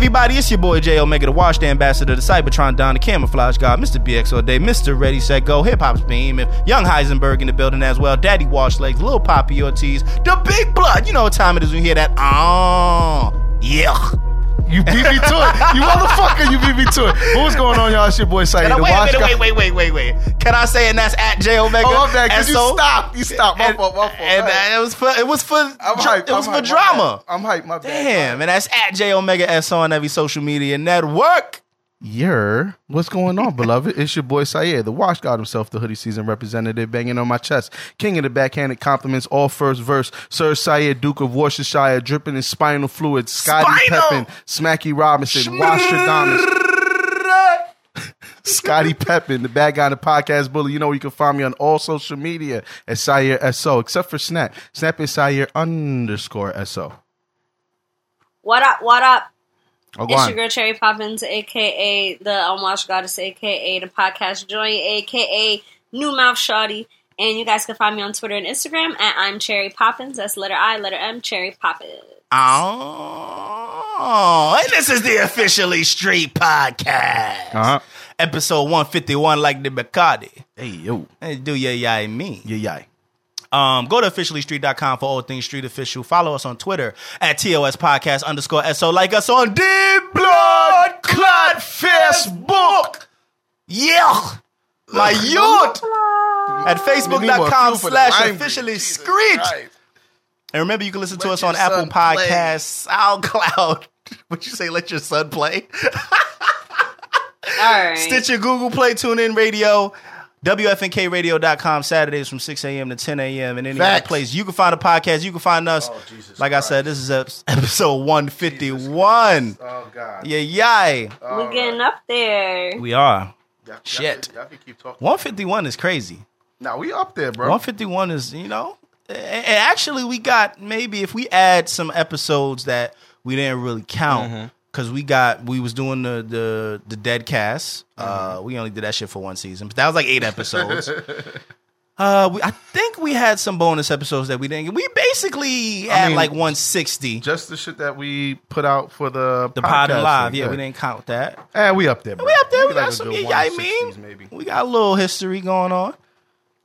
everybody? It's your boy Jayomega, the Wash, the ambassador, the Cybertron Don, the camouflage god, Mr. BX all day, Mr. Ready Set Go, Hip Hop's Beam, Young Heisenberg in the building as well, Daddy Wash Legs, Little Poppy Ortiz, the Big Blood. You know what time it is when you hear that? Ah, yeah. You beat me to it. You motherfucker, you beat me to it. What's going on, y'all? It's your boy Saeed. Can I, the wait, Wash a minute, Guy- wait, wait, wait, wait, wait. Can I say? And that's at Jayomega. Oh, my bad. 'cause you stopped. You stopped. My and, fault, my fault. and uh, it was for it was for I'm hyped. it was I'm for hyped, drama. I'm hyped. My bad. Damn, and that's at J Omega S on every social media network. Yeah, what's going on, beloved? It's your boy Syer, the wash god himself, the hoodie season representative, banging on my chest. King of the backhanded compliments, all first verse. Sir Syer, Duke of Worcestershire, dripping in spinal fluid. Scotty Peppin, Smacky Robinson, Wastradamus, Scotty Peppin, the bad guy in the podcast bully. You know you can find me on all social media at Syer SO, except for Snap. Snap is Syer underscore SO. What up? What up? Oh, It's on. your girl Cherry Poppins, aka the Unwashed Goddess, aka the podcast joint, aka New Mouth Shawty. And you guys can find me on Twitter and Instagram at I'm Cherry Poppins. That's letter I, letter M, Cherry Poppins. Oh, and this is the officially street podcast, Uh-huh. episode one fifty one, like the Bacardi. Hey, yo. Hey, do ya yay me? Yeah, yeah. Um, go to officiallystreet.com for all things street official. Follow us on Twitter at TOS podcast underscore SO. Like us on Deep Blood Clot Facebook. Yeah. My youth. At facebook.com slash officially street. And remember, you can listen to us on Apple son play. Podcasts, SoundCloud. What you say? Let your son play. All right. Stitcher, Google Play, TuneIn Radio, WFNKRadio.com, Saturdays from 6 a.m. to 10 a.m. And any other Facts. place you can find a podcast, you can find us. Oh, Jesus like I said, this is episode 151. Oh, God. Yeah, yay. We're getting up there. We are. Y'all- y'all Shit. can- y'all can keep talking. 151 is crazy. Now we up there, bro. 151 is, you know, and actually, we got maybe if we add some episodes that we didn't really count. Mm-hmm. Cause we got we was doing the the the dead cast. Mm-hmm. Uh, we only did that shit for one season, but that was like eight episodes. uh, we, I think we had some bonus episodes that we didn't. get. We basically had mean, like one sixty. Just the shit that we put out for the The pod and podcast live, yeah, we didn't count that. Eh, we up there, bro. We up there. We got like some. Yeah, I mean, maybe. we got a little history going on.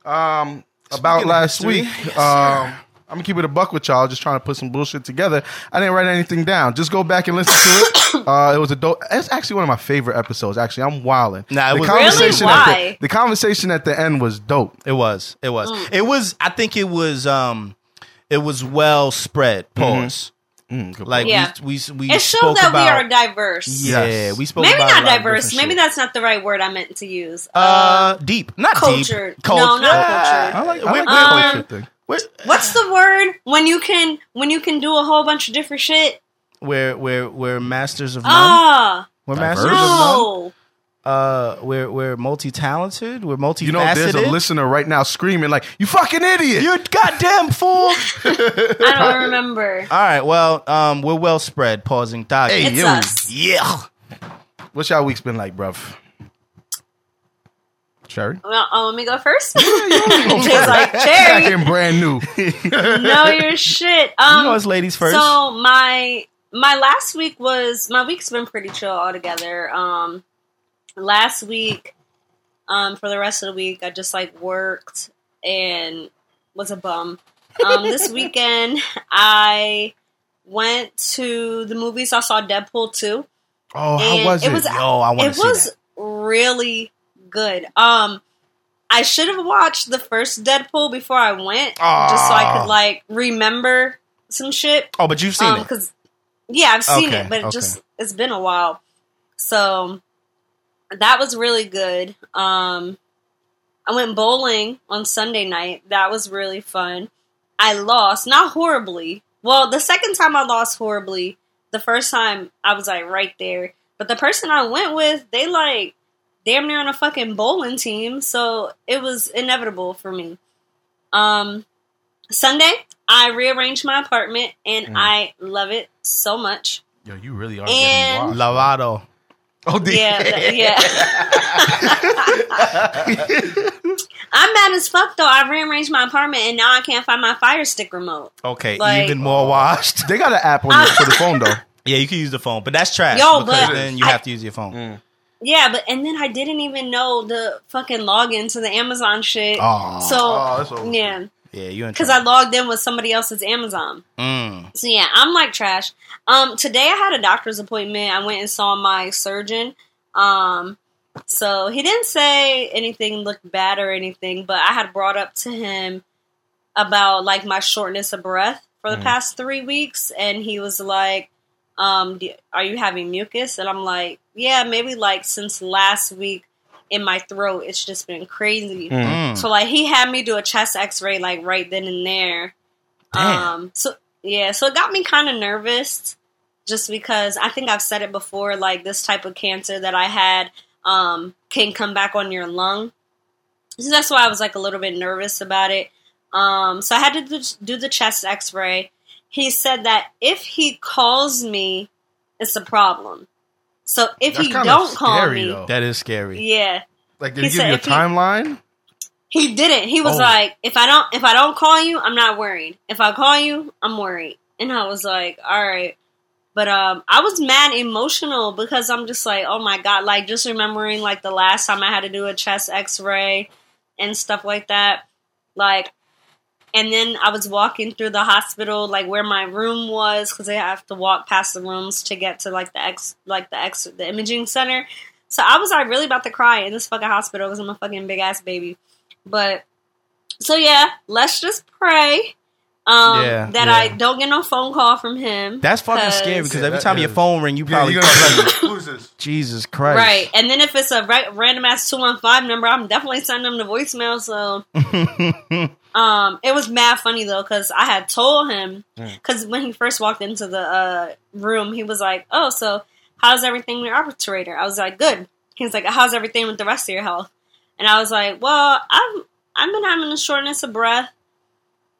Um, about of last history, week. yes, um, I'm gonna keep it a buck with y'all. Just trying to put some bullshit together. I didn't write anything down. Just go back and listen to it. Uh, it was a dope. It's actually one of my favorite episodes. Actually, I'm wilding. Nah, it the was- conversation Really? At Why? the, the conversation at the end was dope. It was. It was. It was. I think it was. Um, it was well spread. Pause. Mm, Like Yeah. we we we It showed spoke that about. we are diverse. yeah, we spoke. Maybe about a not diverse. Maybe shit. that's not the right word I meant to use. uh deep, not cultured. deep. No, not Yeah. cultured. I like, I We're- like Um, culture thing. We're, What's the word when you can when you can do a whole bunch of different shit? we're we're we're masters of none. Ah, we're Diverse? masters of none. Uh, we're we're multi talented. We're multi. You know, there's a listener right now screaming like, "You fucking idiot!" You goddamn fool! I don't remember. All right, well, um, we're well spread. Pausing. Dog. Hey, It's yo. us. Yeah. What's y'all week's been like, bruv? Cherry? Well, oh, let me go first. Jay's like Cherry. Fucking brand new. know your shit. Um, You know, it's ladies first. So my my last week was my week's been pretty chill altogether. Um, last week, um, for the rest of the week, I just like worked and was a bum. Um, this weekend, I went to the movies. I saw Deadpool two. Oh, how And was it? it was- Yo, I want It to see was that. really good. Um, I should have watched the first Deadpool before I went, just so I could like remember some shit. Oh, but you've seen Um, it. because yeah, I've seen Okay, it, but it okay. just it's been a while. So that was really good. Um, I went bowling on Sunday night. That was really fun. I lost, not horribly. Well, the second time I lost horribly. The first time I was like right there, but the person I went with, they like damn near on a fucking bowling team, so it was inevitable for me. Um, Sunday, I rearranged my apartment and Mm. I love it so much. Yo, you really are And- getting. Lavado. Oh, the- Yeah, th- yeah. I'm mad as fuck though. I rearranged my apartment and now I can't find my Fire Stick remote. Okay, Like- even more washed. They got an app on your, for the phone though. Yeah, you can use the phone, but that's trash. Yo, because but then you I- have to use your phone. Yeah, but and then I didn't even know the fucking login to the Amazon shit. Aw. so Oh, yeah, Yeah, you because. I logged in with somebody else's Amazon. Mm. So yeah, I'm like trash. Um, today I had a doctor's appointment. I went and saw my surgeon. Um, so he didn't say anything looked bad or anything, but I had brought up to him about like my shortness of breath for the past three weeks, and he was like, um, do, "Are you having mucus?" And I'm like, "Yeah, maybe like since last week." In my throat, it's just been crazy. Mm. So like he had me do a chest X-ray like right then and there. Damn. Um, so yeah, so it got me kind of nervous, just because I think I've said it before. Like this type of cancer that I had um, can come back on your lung, so that's why I was like a little bit nervous about it. Um, so I had to do, do the chest X-ray. He said that if he calls me, it's a problem. So if That's he kinda don't call scary, me, though. That is scary. yeah, Like He they give said you a if he- timeline. he didn't. He was Oh. like, if I don't if I don't call you, I'm not worried. If I call you, I'm worried. And I was like, all right. But um I was mad emotional because I'm just like, oh my god, like just remembering like the last time I had to do a chest x-ray and stuff like that. Like and then I was walking through the hospital, like where my room was, because I have to walk past the rooms to get to like the X, like the X, the imaging center. So I was like really about to cry in this fucking hospital because I'm a fucking big ass baby. But so yeah, let's just pray um, Yeah, that yeah. I don't get no phone call from him. That's fucking scary because Yeah, every that time your phone ring, you probably you're gonna be like, who's this? Jesus Christ. Right, and then if it's a ra- random ass two one five number, I'm definitely sending them the voicemail. So, um, it was mad funny though because I had told him because when he first walked into the uh, room, he was like, "Oh, so how's everything with your operator?" I was like, "Good." He was like, "How's everything with the rest of your health?" And I was like, "Well, I've I've been having a shortness of breath."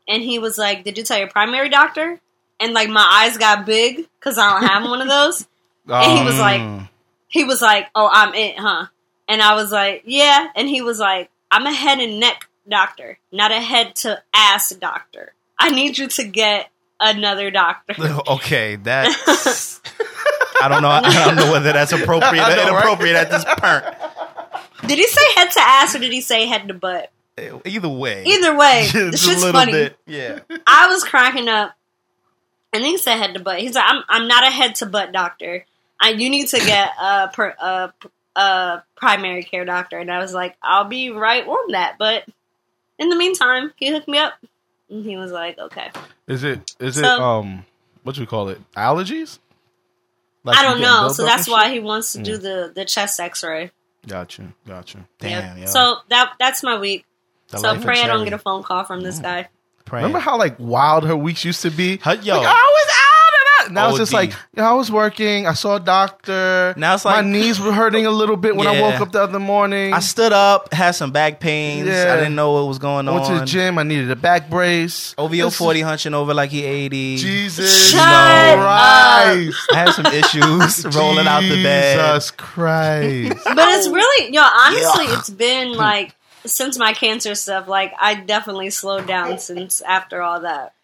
And he was like, "Did you tell your primary doctor?" And like my eyes got big because I don't have one of those. And he was like, Mm. he was like, "Oh, I'm it, huh?" And I was like, "Yeah." And he was like, "I'm a head and neck doctor, not a head to ass doctor. I need you to get another doctor." Okay, that's. I don't know. I don't know whether that's appropriate or know, right? inappropriate at this point. did he say head to ass or did he say head to butt? Either way. Either way, it's just funny. bit. Yeah. I was cracking up, and he said head to butt. He's like, "I'm I'm not a head to butt doctor. I you need to get a per, a, a primary care doctor." And I was like, "I'll be right on that." But in the meantime, he hooked me up, and he was like, "Okay." Is it? Is it? Um, what do we call it? Allergies? Like I don't know, so that's why he wants to do the the chest X-ray. Got you. Got you. Damn. Yep. yo. So that that's my week. The so life of pray I don't get a phone call from this guy. Praying. Remember how like wild her weeks used to be? Huh, yo. Like, I was out and out. Now it's just like, you know, I was working. I saw a doctor. Now it's like my knees were hurting a little bit when I woke up the other morning. I stood up, had some back pains. Yeah. I didn't know what was going I went on. to the gym. I needed a back brace. OVO This- 40 hunching over like he 80. Jesus Shut Christ. I had some issues rolling out the bed. Jesus Christ. But it's really, yo, honestly, it's been like since my cancer stuff. Like I definitely slowed down since after all that.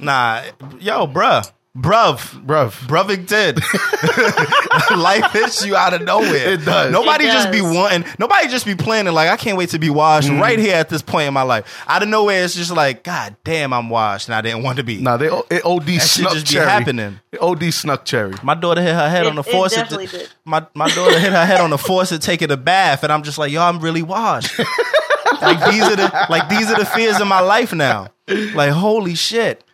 Nah, yo, bruh. Bruv. Bruv. Bruvington. Life hits you out of nowhere. It does. Nobody It just be does. wanting, nobody just be planning like, I can't wait to be washed Mm. right here at this point in my life. Out of nowhere, it's just like, God damn, I'm washed and I didn't want to be. Nah, they it OD shit snuck just be cherry. happening. It OD snuck cherry. My daughter hit her head It- on the it faucet. definitely did. My my daughter hit her head on the faucet taking a bath, and I'm just like, yo, I'm really washed. like these are the like these are the fears of my life now. Like holy shit.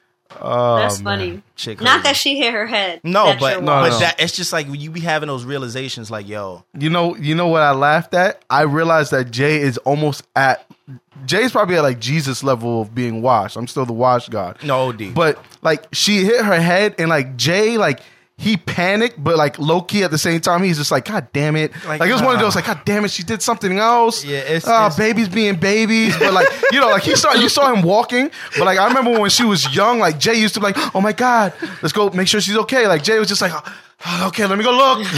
Oh, That's man. funny. Shit Not that she hit her head. No, that but No, but no. that it's just like you be having those realizations, like yo, You know, you know what I laughed at? I realized that Jay is almost at Jay's probably at like Jesus level of being washed. I'm still the wash god. no OD. But like she hit her head and like Jay like he panicked, but like low key at the same time, he's just like, God damn it! Like, Like, it was one of those like, God damn it, she did something else. Yeah, it's- oh, it's- babies being babies, but like you know, like he saw you saw him walking, but like I remember when she was young, like Jay used to be like, Oh my God, let's go make sure she's okay. Like Jay was just like, "Oh, Okay, let me go look.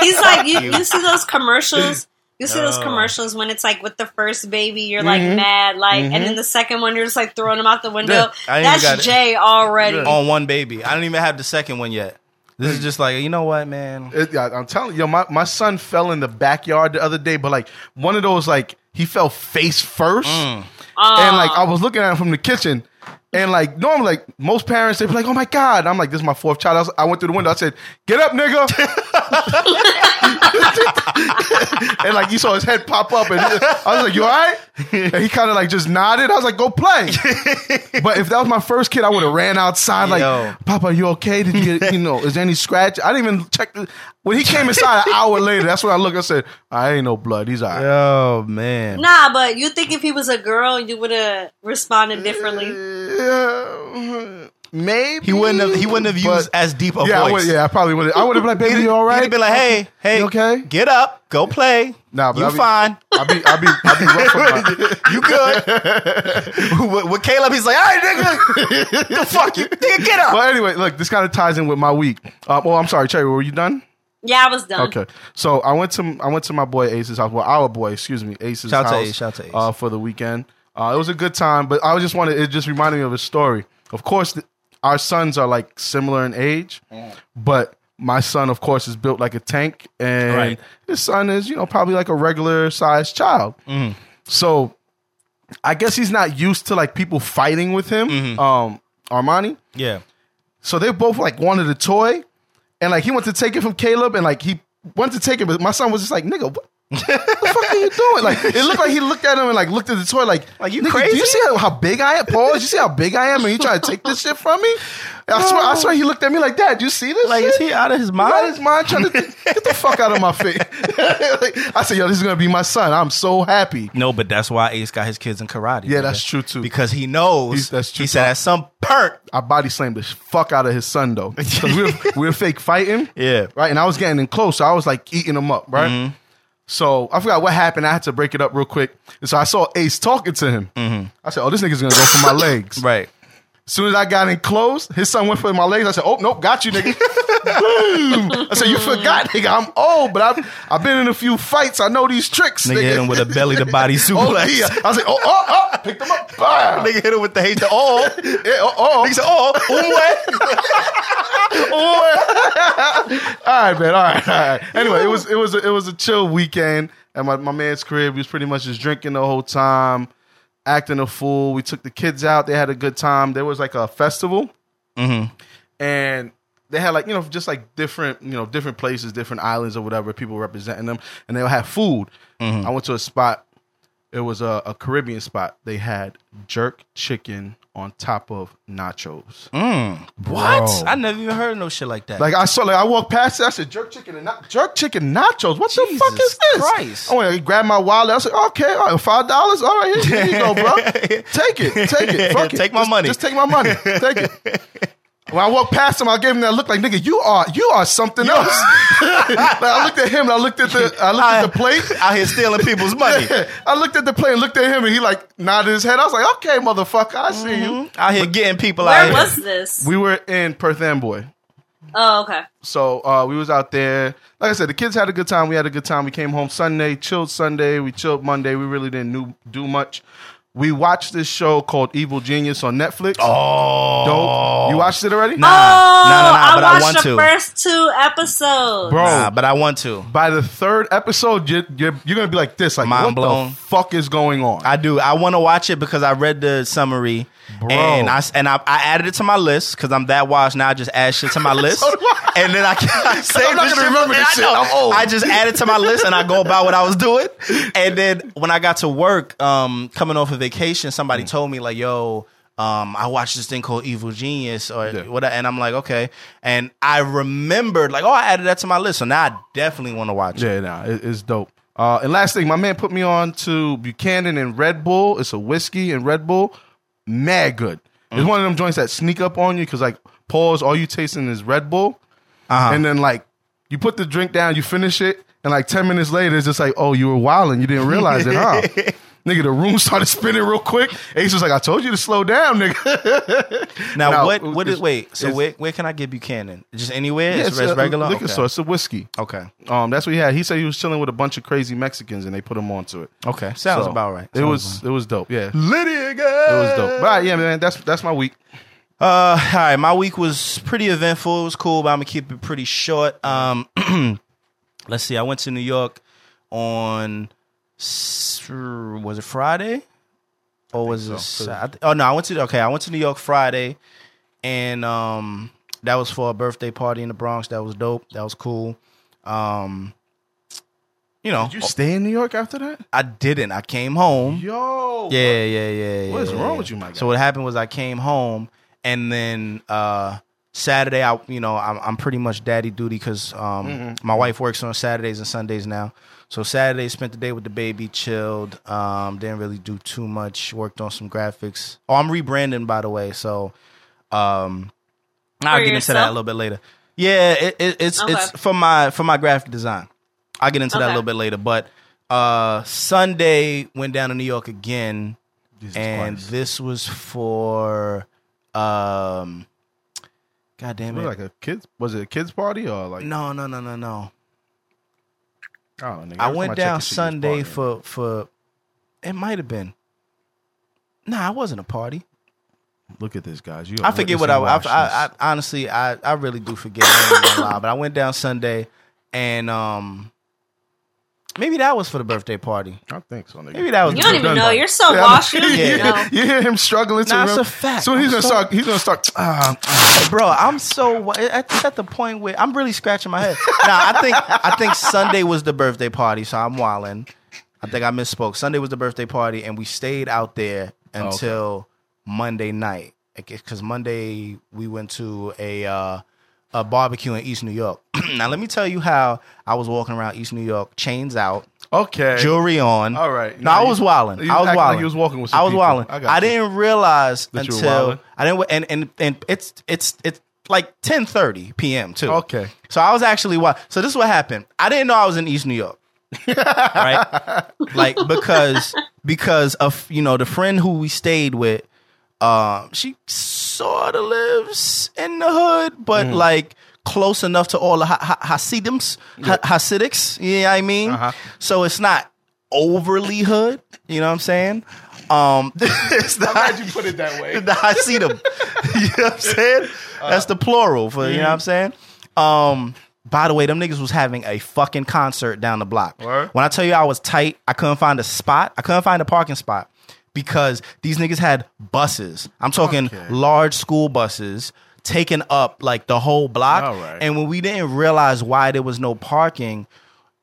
He's like, you, you see those commercials You see those Oh. commercials when it's like with the first baby, you're like Mhm. mad, like, and Mhm. then the second one, you're just like throwing them out the window. Yeah, I ain't That's it. Jay already. on one baby. I don't even have the second one yet. This is just like you know what, man. It, I, I'm telling you, yo, my, my son fell in the backyard the other day, but like one of those, like he fell face first, Mm. and like I was looking at him from the kitchen, and like normally, like most parents, they be like, "Oh my god!" I'm like, "This is my fourth child." I, was, I went through the window. I said, "Get up, nigga!" and like you saw his head pop up, and I was like, "You all right?" And he kind of like just nodded. I was like, "Go play." but if that was my first kid, I would have ran outside like, Yo. "Papa, you okay? Did you get you know? Is there any scratch?" I didn't even check. The, when he came inside an hour later, that's when I looked. I said, "I ain't no blood. He's all right." Oh man. Nah, but you think if he was a girl, you would have responded differently. Yeah, maybe He wouldn't have. He wouldn't have used as deep a yeah, I voice. would, yeah, I probably would. Have I would have been like, "Baby, you all right?" He'd have been like, "Hey, hey, You okay? Get up, go play. Nah, but you I'll fine. I'll be, I'll be, I'll be rough with my- you good." with, with Caleb, he's like, "All right, nigga, the fuck you, nigga, get up." Well, anyway, look, this kind of ties in with my week. Uh, well, I'm sorry, Cherry, were you done? Yeah, I was done. Okay, so I went to I went to my boy Ace's house. Well, our boy, excuse me, Ace's Shout out to house. Ace, shout out to Ace. Uh, for the weekend. Uh, it was a good time, but I just wanted it just reminded me of a story. Of course, th- our sons are like similar in age, mm. but my son, of course, is built like a tank, and Right. his son is you know probably like a regular sized child. Mm. So I guess he's not used to like people fighting with him. Mm-hmm. Um, Armani. yeah, So they both like wanted a toy, and like he went to take it from Caleb, and like he went to take it, but my son was just like, "Nigga, what, what the fuck are you doing?" Like it looked like he looked at him and like looked at the toy, like, Like, you crazy?" Do you see how, how big I am? Pause. You see how big I am, and you trying to take this shit from me? I swear, I swear, he looked at me like that. Do you see this? like shit? is he out of his mind? Out mind? of his mind, trying to get the fuck out of my face. Like, I said, "Yo, this is gonna be my son." I'm so happy. No, but that's why Ace got his kids in karate. Yeah, nigga. that's true, too. Because he knows. He's- that's true, He said, "At some perk." I body slammed the fuck out of his son though, 'Cause we were, we were fake fighting. Yeah. right? And I was getting in close, so I was like eating him up, right? Mm-hmm. So I forgot what happened. I had to break it up real quick. And so I saw Ace talking to him. I said, "Oh, this nigga's gonna go for my legs." Mm-hmm. Right. As soon as I got in close, his son went for my legs. I said, "Oh nope, got you, nigga." Boom! I said, "You forgot, nigga. I'm old, but I've I've been in a few fights. I know these tricks." Nigga hit him with a belly to body Oh, suplex. yeah. I was like, "Oh, oh, oh!" Picked him up. Bam. Nigga hit him with the hate to all. Yeah, oh, oh. He said, "Oh, uh, uh. uwe." all right, man. All right, all right. Anyway, it was it was a, it was a chill weekend at my, my man's crib. He was pretty much just drinking the whole time, acting a fool. We took the kids out. They had a good time. There was like a festival, mm-hmm. and they had like you know just like different you know different places, different islands or whatever. People representing them, and they'll have food. Mm-hmm. I went to a spot. It was a, a Caribbean spot. They had jerk chicken on top of nachos. Mm. What? I never even heard of no shit like that. Like I saw, like I walked past it. I said, "Jerk chicken and not jerk chicken nachos. What the fuck is this?" Christ. I went to grab my wallet. I said, "Okay, all right, five dollars. All right, here, here you go, bro. Take it, take it. Fuck it. Take my Just- money. Just take my money. Take it." When I walked past him, I gave him that look like, "Nigga, you are you are something else." like, I looked at him. And I looked at the I looked at the plate. out here stealing people's money. I looked at the plate and looked at him, and he like nodded his head. I was like, "Okay, motherfucker, I see you." out here getting people Where out here. was this? We were in Perth Amboy. Oh, okay. So uh, we was out there. Like I said, the kids had a good time. We had a good time. We came home Sunday, chilled Sunday. We chilled Monday. We really didn't do, do much. We watched this show called Evil Genius on Netflix. Oh, Dope. You watched it already? Nah, oh, nah, nah, nah, oh, I but I watched want the to. first two episodes. Bro, Nah, but I want to. by the third episode, you're, you're, you're going to be like this. Like, Mind what blown. the fuck is going on? I do. I want to watch it because I read the summary Bro. and I and I, I added it to my list because I'm that washed now. I just add shit to my list, So I. and then I, I save I'm not gonna remember this I shit. know. I'm old. I just added it to my list and I go about what I was doing. And then when I got to work, um, coming off of vacation, somebody Mm. told me like, "Yo." Um, I watched this thing called Evil Genius, or Yeah. whatever, and I'm like, okay. And I remembered, like, oh, I added that to my list, so now I definitely want to watch it. Yeah, nah, it, it's dope. Uh, and last thing, my man put me on to Buchanan and Red Bull. It's a whiskey and Red Bull. Mad good. It's one of them joints that sneak up on you because, like, pause, all you tasting is Red Bull. Uh-huh. And then, like, you put the drink down, you finish it, and like 10 minutes later, it's just like, oh, you were wilding. You didn't realize it, huh? Nigga, the room started spinning real quick. Ace was like, I told you to slow down, nigga. Now, No, what? What is? Wait. So where? Where can I get Buchanan? Just anywhere? Yeah, it's, it's a regular. liquor okay. store. It's a whiskey. Okay. Um, that's what he had. He said he was chilling with a bunch of crazy Mexicans and they put him onto it. Okay. Sounds So, about right. It Sounds was it was dope. Yeah, it Lydia. Girl. was dope. But yeah, man, that's that's my week. Uh, all right. My week was pretty eventful. It was cool, but I'm gonna keep it pretty short. Um, let's see. I went to New York on was it Friday or was it? so. Saturday? Oh no, I went to okay. I went to New York Friday, and um, that was for a birthday party in the Bronx. That was dope. That was cool. Um, you know, Did you stay in New York after that? I didn't. I came home. Yo, Yeah, yeah, yeah, yeah. What is yeah, wrong yeah. with you, my guy? So what happened was I came home and then uh Saturday I you know I'm I'm pretty much daddy duty because um Mm-hmm. my wife works on Saturdays and Sundays now. So Saturday spent the day with the baby, chilled. Um, didn't really do too much. Worked on some graphics. Oh, I'm rebranding by the way. So um, I'll For get into that a little bit later. Yeah, it, it, it's Okay. it's for my for my graphic design. I'll get into that a little bit later. But uh, Sunday went down to New York again Jesus and Christ. this was for um god damn What, it like a kids? Was it a kids party or like? no no no no no I, nigga. i went down this shit, you was sunday for for it might have been nah I wasn't a party Look at this, guys. You i forget what I, I, I, I honestly i i really do forget I ain't gonna lie, but i went down sunday and um maybe that was for the birthday party I think so, nigga. maybe that was You don't even know. You're so Yeah, washed. You don't Yeah. even know. You hear him struggling to Nah, it's remember? a fact. So he's I'm gonna so- start. He's gonna start. ah, bro. I'm so at, at the point where I'm really scratching my head. Now I think I think Sunday was the birthday party, so I'm wilding. I think I misspoke. Sunday was the birthday party, and we stayed out there until Monday night. Because Monday we went to a uh, a barbecue in East New York. now let me tell you how I was walking around East New York, chains out, okay. jewelry on. All right. No, I was wilding. I was like wilding. you was walking with some I was wilding. I I, didn't realize That until? I didn't. And and and it's it's it's like ten thirty p.m. too. Okay. So I was actually wild. So this is what happened. I didn't know I was in East New York. right? Like because because of you know the friend who we stayed with, um, she sort of lives in the hood, but Mm. like close enough to all the ha- ha- Hasidims, ha- Hasidics. You know what I mean? Uh-huh. So it's not overly hood. You know what I'm saying? Um, it's not, Glad you put it that way. the Hasidim. you know what I'm saying? That's the plural for you know what I'm saying. Um, by the way, them niggas was having a fucking concert down the block. Word? When I tell you I was tight, I couldn't find a spot. I couldn't find a parking spot because these niggas had buses. I'm talking Okay. large school buses taking up like the whole block. All right. And when we didn't realize why there was no parking,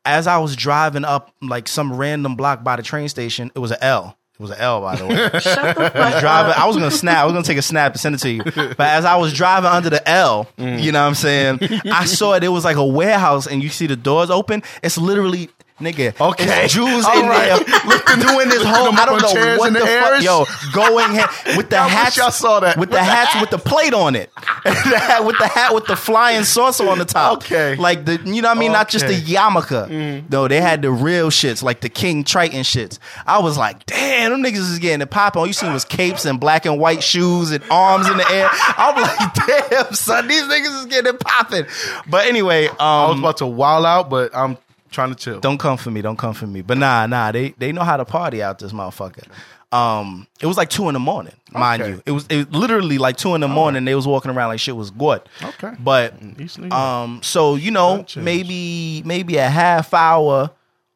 as I was driving up like some random block by the train station, it was an L. It was an L, by the way. Shut the fuck up. driving. I was gonna snap. I was gonna take a snap and send it to you. But as I was driving under the L, mm. you know what I'm saying? I saw it. It was like a warehouse, and you see the doors open. It's literally. Nigga, Okay. Jews All in right. there doing this whole. I don't know what the, the fuck, yo, going ha- with the hats. y'all saw that. with the hats with the plate on it, with the hat with the flying saucer on the top. Okay. like the you know what I mean, not just the Okay. yarmulke. No, they had the real shits, like the King Triton shits. I was like, damn, them niggas is getting it popping. All you seen was capes and black and white shoes and arms in the air. I'm like, damn, son, these niggas is getting it popping. But anyway, um, I was about to wild out, but I'm trying to chill. don't come for me. Don't come for me. But nah, nah, they they know how to party out this motherfucker. Um, it was like two in the morning, mind Okay. you. It was it was literally like two in the morning. They was walking around like shit was good. Okay. But York. um, so you know, maybe maybe a half hour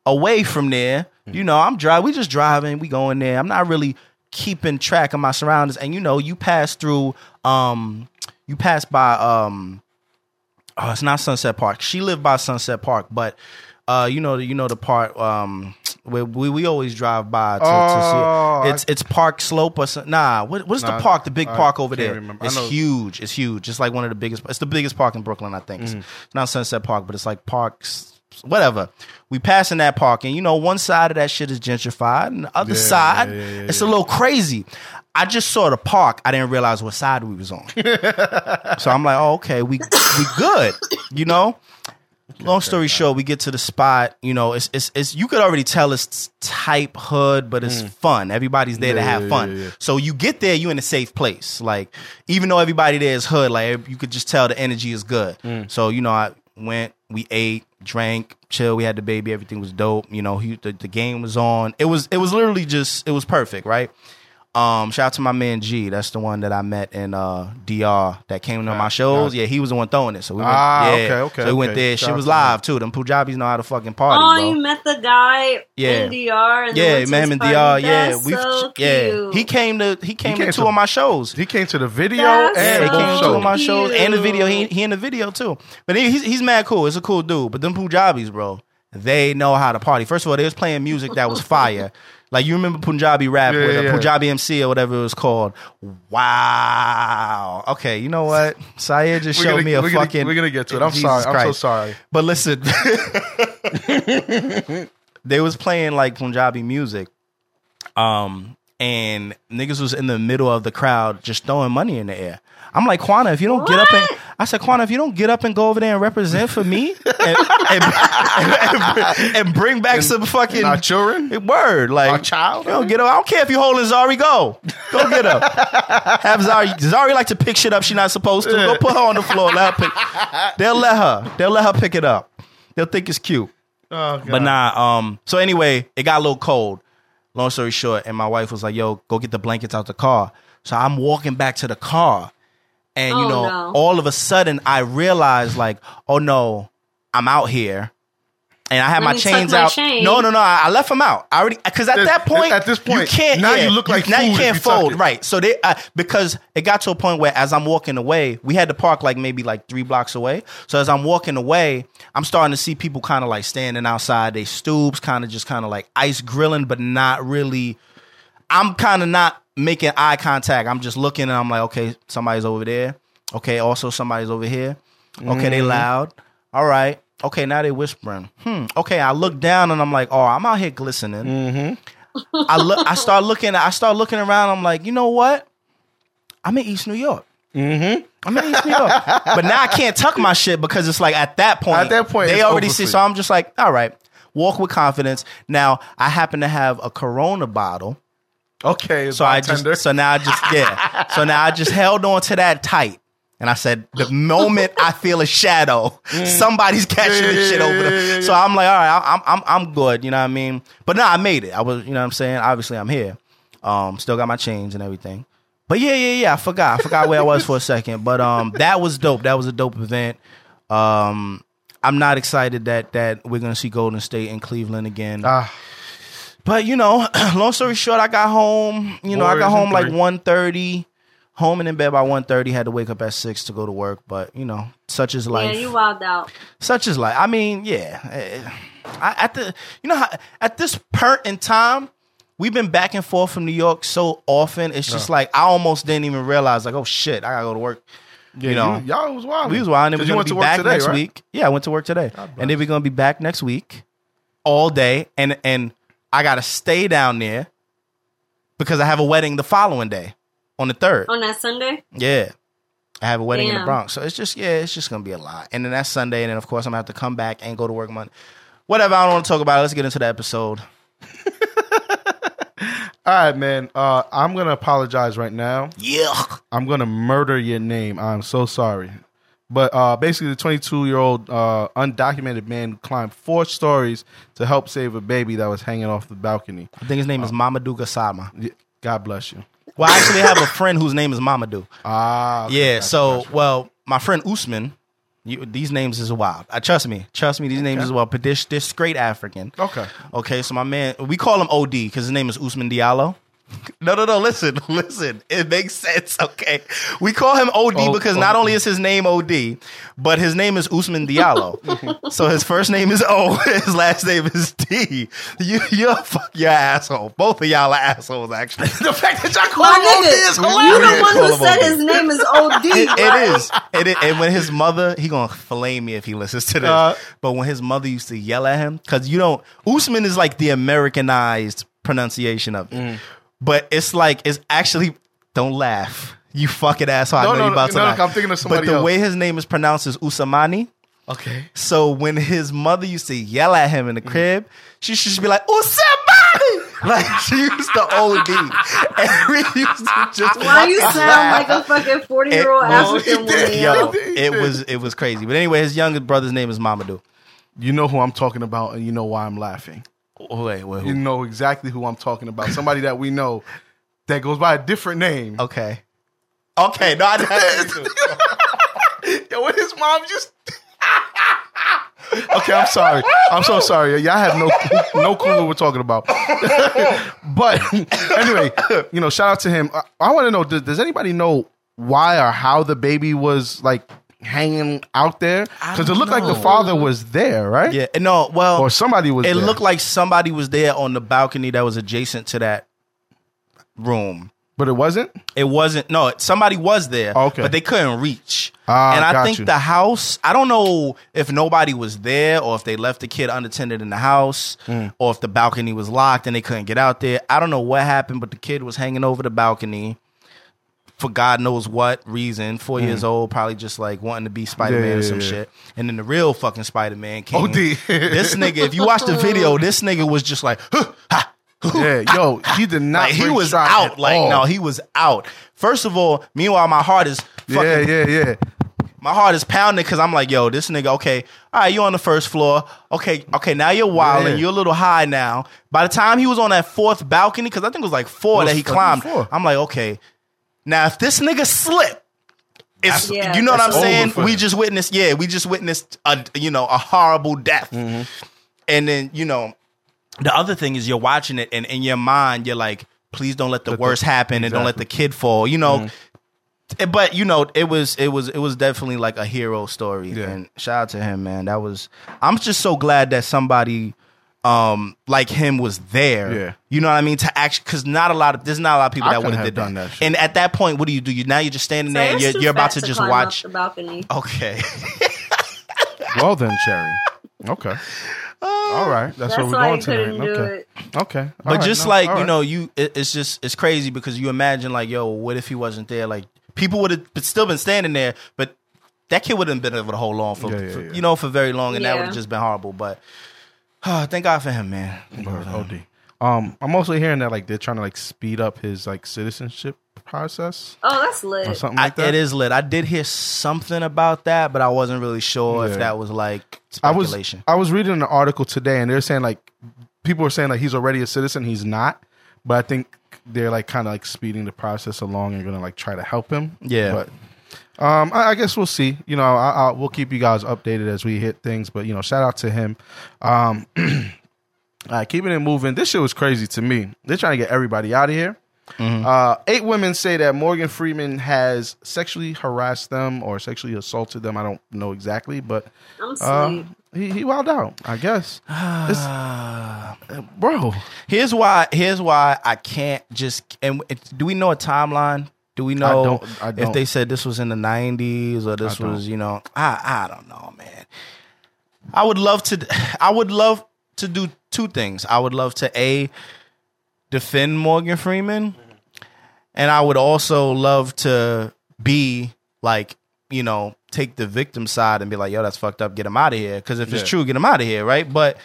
away from there. You know, I'm driving. We just driving. We going there. I'm not really keeping track of my surroundings. And you know, you pass through. Um, you pass by. Um, oh, it's not Sunset Park. She lived by Sunset Park, but uh, you know, the you know the part um where we, we always drive by to, Oh, to see. It's it's Park Slope or something. Nah, what, what's Nah, the park? The big I park over there. remember. It's huge. It's huge. It's like one of the biggest. It's the biggest park in Brooklyn, I think. It's, Mm-hmm. it's not Sunset Park, but it's like parks. Whatever. We pass in that park, and you know, one side of that shit is gentrified, and the other Yeah, side, yeah, yeah, it's a little crazy. I just saw the park. I didn't realize what side we was on. so I'm like, oh, okay, we we good, you know. Long story short, we get to the spot. You know, it's it's, it's you could already tell it's type hood, but it's fun. Everybody's there to Mm. Have yeah, fun. yeah, yeah. So you get there, you in a safe place. Like even though everybody there is hood, like you could just tell the energy is good. Mm. So you know, I went, we ate, drank, chill. We had the baby. Everything was dope. You know, he, the, the game was on. It was it was literally just it was perfect, right? Um, shout out to my man G. That's the one that I met in uh DR that came to my shows. Yeah, he was the one throwing it. So we went, Ah, yeah. okay, okay, So we went okay. there. Shout Shit out was to live too. Them Punjabis know how to fucking party, Oh, bro. you met the guy Yeah. in DR. And yeah, went to met him in party? DR. Yeah, we so yeah. He came to he came, came to two to- of my shows. He came to the video That's Yeah, and he the came to two of my shows and the video. He he in the video too. But he, he's he's mad cool. It's a cool dude. But them Punjabis, bro, they know how to party. First of all, they was playing music that was fire. Like you remember Punjabi rap Yeah, with a yeah. Punjabi MC or whatever it was called. Wow. Okay, you know what? Syed just showed gonna- me a we're gonna- fucking. we're gonna get to it. I'm Jesus sorry. I'm so sorry. But listen, they was playing like Punjabi music, um, and niggas was in the middle of the crowd just throwing money in the air. I'm like, Quana, if you don't get up and I said, Quana, if you don't get up and go over there and represent for me and, and, and- and bring back some fucking Our children? word, like Our child? you don't get up. I don't care if you holding Zari. Go, go get up. Have Zari. Zari like to pick shit up. She not supposed to. Go put her on the floor. Let her pick. They'll let her. They'll let her pick it up. They'll think it's cute. Oh. But nah, um, so anyway, it got a little cold. Long story short, and my wife was like, yo, go get the blankets out the car. So I'm walking back to the car. And you Oh, know, no. all of a sudden I realized like, oh no, I'm out here. And I had Let my chains my out. chain. No, no, no. I, I left them out. I already because at At- that point, at this point, you can't. now yeah, you look like now you can't you fold it. right. So they uh, because it got to a point where as I'm walking away, we had to park like maybe like three blocks away. So as I'm walking away, I'm starting to see people kind of like standing outside. They stoops, kind of just kind of like ice grilling, but not really. I'm kind of not making eye contact. I'm just looking and I'm like, okay, somebody's over there. Okay, also somebody's over here. Okay, Mm-hmm. they loud. All right. Okay, now they whispering. Hmm. Okay, I look down and I'm like, oh, I'm out here glistening. Mm-hmm. I look. I start looking. I start looking around. I'm like, you know what? I'm in East New York. Mm-hmm. I'm in East New York, but now I can't tuck my shit because it's like at that point. At that point, they already see. So. I'm just like, all right, walk with confidence. Now I happen to have a Corona bottle. Okay, So I just so now I just yeah. so now I just held on to that tight. And I said, the moment I feel a shadow, somebody's catching Yeah, this shit over there. So I'm like, all right, I'm I'm I'm good. You know what I mean? But no, I made it. I was, you know what I'm saying? Obviously, I'm here. Um, still got my chains and everything. But yeah, yeah, yeah. I forgot. I forgot where I was for a second. But um, that was dope. That was a dope event. Um, I'm not excited that that we're gonna see Golden State in Cleveland again. Ah, But you know, long story short, I got home. You know, I got home like three. 1.30. Home and in bed by 1.30. Had to wake up at six to go to work. But you know, such is life. Yeah, you wild out. such is life. I mean, yeah. eh, I, at the you know how, at this point in time, we've been back and forth from New York so often. It's just like I almost didn't even realize like, oh shit, I gotta go to work. yeah, you know, you, y'all was wild. we was wild. And we're gonna went be work back today, next right? week. Yeah, I went to work today, and then we're gonna be back next week, all day, and and I gotta stay down there because I have a wedding the following day on the third. On that Sunday? Yeah. I have a wedding in the Bronx. So it's just, yeah, it's just going to be a lot. And then that's Sunday. And then, of course, I'm going to have to come back and go to work Monday. Whatever. I don't want to talk about it. Let's get into the episode. All right, man. Uh, I'm gonna apologize right now. Yeah. I'm gonna murder your name. I'm so sorry. But uh, basically, the 22 year old uh, undocumented man climbed four stories to help save a baby that was hanging off the balcony. I think his name is Mamoudou Gassama. God bless you. Well, I actually have a friend whose name is Mamadou. Ah, okay, Yeah. gotcha, So, gotcha. well, my friend Usman, you, these names is wild. I trust me. Trust me. These names is wild. But this, this great African. okay. Okay, so my man, we call him OD because his name is Usman Diallo. No, no, no. Listen, listen. It makes sense. Okay, we call him OD Oh, because oh. not only is his name OD, but his name is Usman Diallo. so his first name is O, his last name is D. You, you're a fuck your asshole. Both of y'all are assholes. Actually, the fact that y'all call My him OD nigga, is you hilarious. the one who said his name is OD. It- right? it is. It is. And when his mother, he gonna flame me if he listens to this. Uh, but when his mother used to yell at him, because you don't, Usman is like the Americanized pronunciation of it. Mm. But it's like it's actually. Don't laugh, you fucking asshole. No, I know no, you about to no, laugh. I'm thinking of somebody But the else. way his name is pronounced is Usamani. Okay. So when his mother used to yell at him in the mm. crib, she should just be like, Usamani! Like she used to OD, and we used to just. Why you sound laugh. like a fucking forty year old It- African he did, woman? Yo, yo? It was it was crazy. But anyway, his younger brother's name is Mamadou. You know who I'm talking about, and you know why I'm laughing. Oh, wait, wait, You know exactly who I'm talking about. Somebody that we know that goes by a different name. Okay, okay. No, I Yo, what his mom just. okay, I'm sorry. I'm so sorry. Y'all have no no clue what we're talking about. but anyway, you know, shout out to him. I, I want to know: does, does anybody know why or how the baby was like hanging out there? Because it don't looked like the father was there, right? yeah, no. Well, Or somebody was. it there. looked like somebody was there on the balcony that was adjacent to that room. but it wasn't. It wasn't. No, somebody was there. Okay. but they couldn't reach. Ah, and I got think you. the house. I don't know if nobody was there or if they left the kid unattended in the house Hmm. or if the balcony was locked and they couldn't get out there. I don't know what happened, but the kid was hanging over the balcony for God knows what reason. Four mm. years old, probably just like wanting to be Spider Man. Yeah, or some yeah. shit. And then the real fucking Spider Man came. OD. this nigga, if you watch the video, this nigga was just like, huh, ha, Yeah, yo, he did not. like he was out. Like all. no, he was out. First of all, meanwhile, my heart is fucking, Yeah, yeah, yeah. my heart is pounding because I'm like, yo, this nigga. Okay, all right, you on the first floor. Okay, okay, now you're wilding. Yeah. You're a little high now. By the time he was on that fourth balcony, because I think it was like four was- that he I climbed. four. I'm like, okay, now if this nigga slip. It's, Yeah, you know what I'm saying? We just witnessed, yeah, we just witnessed a you know a horrible death, Mm-hmm. and then you know the other thing is you're watching it and in your mind you're like please don't let the Let the- worst happen and don't let the kid fall you know Mm-hmm. Eh, but you know it was it was it was definitely like a hero story Yeah. and shout out to him man that was i'm just so glad that somebody um like him was there Yeah. you know what i mean to actually because not a lot of there's not a lot of people I that would have have done that, that shit. and at that point what do you do you now you're just standing there and you're, you're about fat to just climb watch up the balcony. okay Well then, Cherry. Okay. All right. That's, That's what we're going he couldn't tonight. do Okay. it. Okay. All But right, just no, like all you right. know, you it, it's just it's crazy because you imagine like, yo, what if he wasn't there? Like people would have still been standing there, but that kid would have been able to hold on for, Yeah, yeah, for- yeah. you know for very long, and that would have just been horrible. But thank God for him, man. Thank God for him. OD. Um, I'm also hearing that like they're trying to like speed up his like citizenship process Oh, that's or lit. something I, that. it is lit. I did hear something about that, but I wasn't really sure Yeah. if that was like I was speculation. I was reading an article today, and they're saying like people are saying like he's already a citizen. He's not, but I think they're like kind of like speeding the process along and gonna like try to help him. Yeah. but. Um, I, I guess we'll see. You know, I, I, we'll keep you guys updated as we hit things. But you know, shout out to him. Um, all right, keeping it moving. This shit was crazy to me. They're trying to get everybody out of here. Uh, eight women say that Morgan Freeman has sexually harassed them or sexually assaulted them. I don't know exactly, but I'm uh, he he wilded out. I guess, uh, bro. Here's why. Here's why I can't just. And do we know a timeline? Do we know don't- I if don't. they said this was in the '90s or this I was, you know, I I don't know, man. I would love to. I would love to do two things. I would love to a defend Morgan Freeman, and I would also love to be like, you know, take the victim side and be like, yo, that's fucked up. Get him out of here. Because if it's true, get him out of here, right? But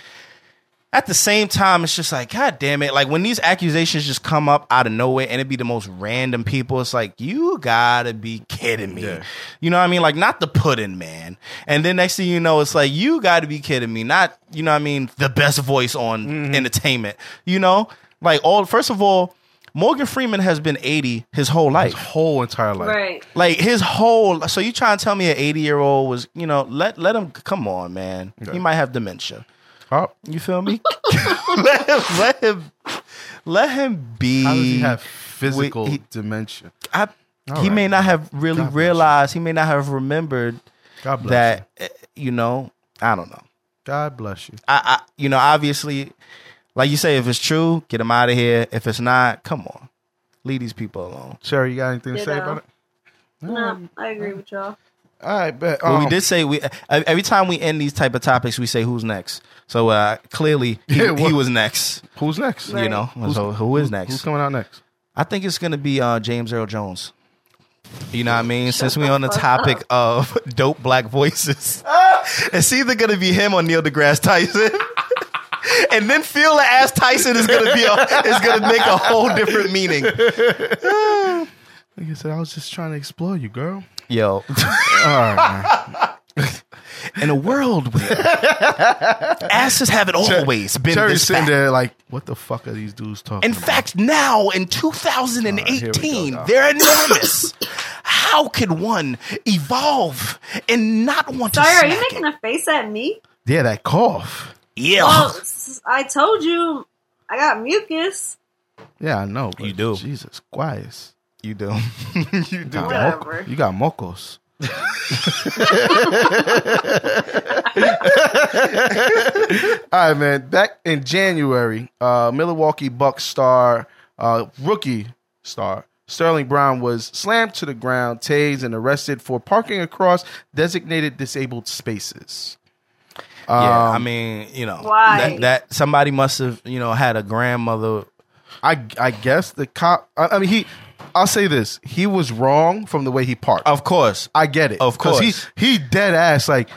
at the same time, it's just like, God damn it. Like when these accusations just come up out of nowhere and it'd be the most random people, it's like, you gotta be kidding me. Yeah. You know what I mean? Like not the pudding man. And then next thing you know, it's like, you gotta be kidding me. Not, you know what I mean, the best voice on Mm-hmm. entertainment. You know? Like all first of all, Morgan Freeman has been 80 his whole life. His whole entire life. Right. Like his whole so you trying to tell me an 80 year old was, you know, let let him come on, man. He might have dementia. Oh, You feel me? let him let him let him be. how does he have physical he- dementia? I, All he right. may not have really God you. realized. He may not have remembered God bless that. you. eh, You know, I don't know. God bless you. I, I, you know, obviously, like you say, if it's true, get him out of here. If it's not, come on, leave these people alone. Cherry, you got anything to say Ditto. about it? No, I agree with y'all. All right, bet. But we Um, did say we every time we end these type of topics, we say who's next. So uh, clearly, he, Yeah, he was next. Who's next? Right. You know, so who is next? Who's coming out next? I think it's gonna be uh, James Earl Jones. You know what I mean? Since we're on the topic of dope black voices, it's either gonna be him or Neil deGrasse Tyson. and then feel the ass Tyson is gonna be a, is gonna make a whole different meaning. Like I said, I was just trying to explore you, girl. Yo, All right, in a world where asses haven't always been Cherry's this sitting fat. there like, what the fuck are these dudes talking In about? fact, now in All right, here 2018, go, they're enormous. How could one evolve and not want Sorry, to? are you making it? a face at me? yeah, that cough. Yeah. Well, s- I told you I got mucus. Yeah, I know. You do. Jesus, guayas. You do. you do. Got Whatever. moco- You got mocos. All right, man. Back in January, uh, Milwaukee Bucks star, uh, rookie star Sterling Brown was slammed to the ground, tased, and arrested for parking across designated disabled spaces. Yeah, Um, I mean, you know, Why? that, that somebody must have, you know, had a grandmother. I I guess the cop. I, I mean, he. I'll say this: he was wrong from the way he parked. Of course, I get it. Of 'Cause course. he he dead ass like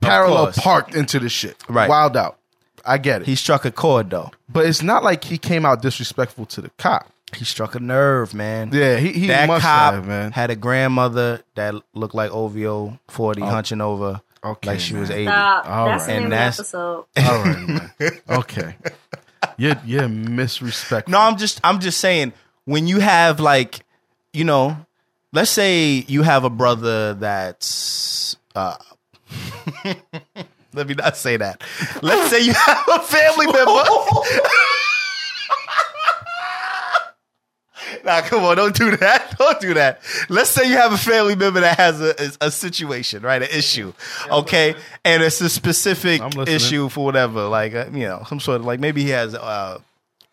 parallel course. parked into the shit. Right. Wild out. I get it. he struck a chord though. but it's not like he came out disrespectful to the cop. He struck a nerve, man. Yeah, he, he that must cop have, man. had a grandmother that looked like OVO 40 hunching over Oh. okay, like she was man. 80. Stop. All That's right. the And of the that's- episode. All right, man. Okay. You're you're misrespectful. No, I'm just I'm just saying when you have like, you know, let's say you have a brother that's uh let me not say that. Let's say you have a family member. Nah, come on, don't do that. Don't do that. Let's say you have a family member that has a, a, a situation, right? An issue, okay, and it's a specific issue for whatever, like uh, you know, some sort of like maybe he has, uh,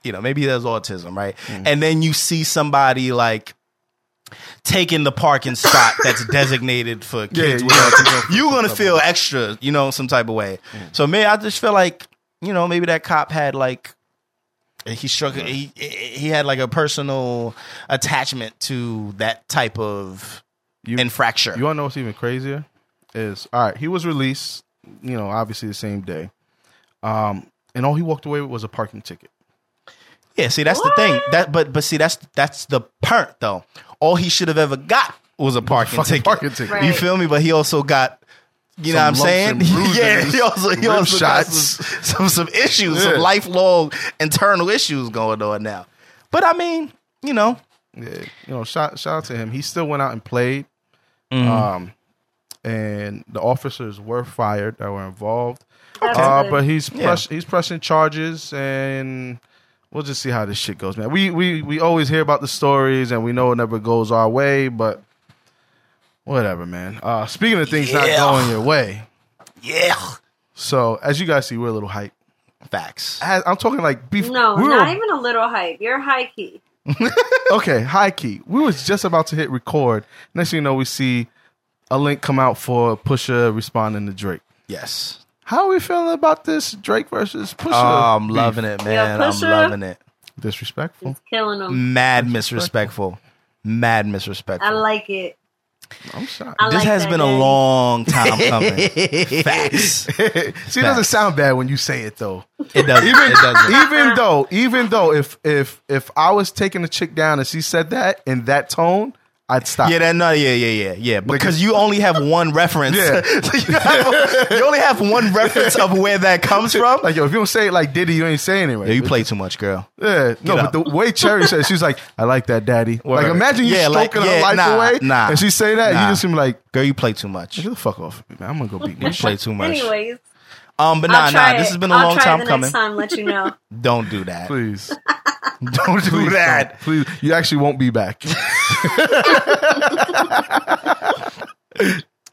you know, maybe he has autism, right? Mm. And then you see somebody like taking the parking spot that's designated for kids yeah, yeah. autism. You're gonna feel extra, you know, some type of way. So me, I just feel like you know maybe that cop had like he struck he he had like a personal attachment to that type of You- infraction. You want to know what's even crazier? Is all right. He was released. You know, obviously the same day. Um, and all he walked away with was a parking ticket. yeah, see that's the thing. That but but see that's that's the part though. All he should have ever got was a parking ticket. parking ticket. Right. You feel me? But he also got. You know what I'm saying? yeah, he also he rib also got shots. some, some some issues, Yeah. some lifelong internal issues going on now. But I mean, you know, Yeah, you know, shout shout out to him. He still went out and played. Mm-hmm. Um, and the officers were fired that were involved. That's Uh, but he's Yeah. press, he's pressing charges, and we'll just see how this shit goes, man. We we we always hear about the stories, and we know it never goes our way, but whatever, man. Uh, speaking of things not Yeah. going your way, yeah, so as you guys see, we're a little hype. facts. As- I'm talking like beef. no, we not were, even a little hype. You're high key. okay, high key. We was just about to hit record. Next thing you know, we see a link come out for Pusha responding to Drake. Yes. How are we feeling about this Drake versus Pusha? Oh, I'm beef? loving it, man. I'm Pusha. loving it. Disrespectful. It's killing them. Mad disrespectful. Mad disrespectful. I misrespectful. like it. I'm shocked. I this like has that been a long time coming. Facts. See, it doesn't sound bad when you say it though. It doesn't. Even, it doesn't. even though, even though, if if if I was taking a chick down and she said that in that tone, I'd stop. Yeah, that no, yeah, yeah, yeah, yeah. Because you only have one reference. Yeah. you, have- you only have one reference of where that comes from. Like yo, if you don't say it like Diddy, you ain't saying it right. Yeah, you play too much, girl. Yeah, no, Get but the way Cherry said, she's like, "I like that, daddy." Like, imagine you Yeah, like, stroking her yeah, life nah, away, nah, and she say that, nah. you just seem like, Girl, you play too much. "Get the fuck off, man! I'm gonna go beat my You play too much. Anyways, Um, but nah, nah. This has been a I'll long try time the coming. next time. Let you know. Don't do that. Please, Don't do please, that. don't. please. You actually won't be back.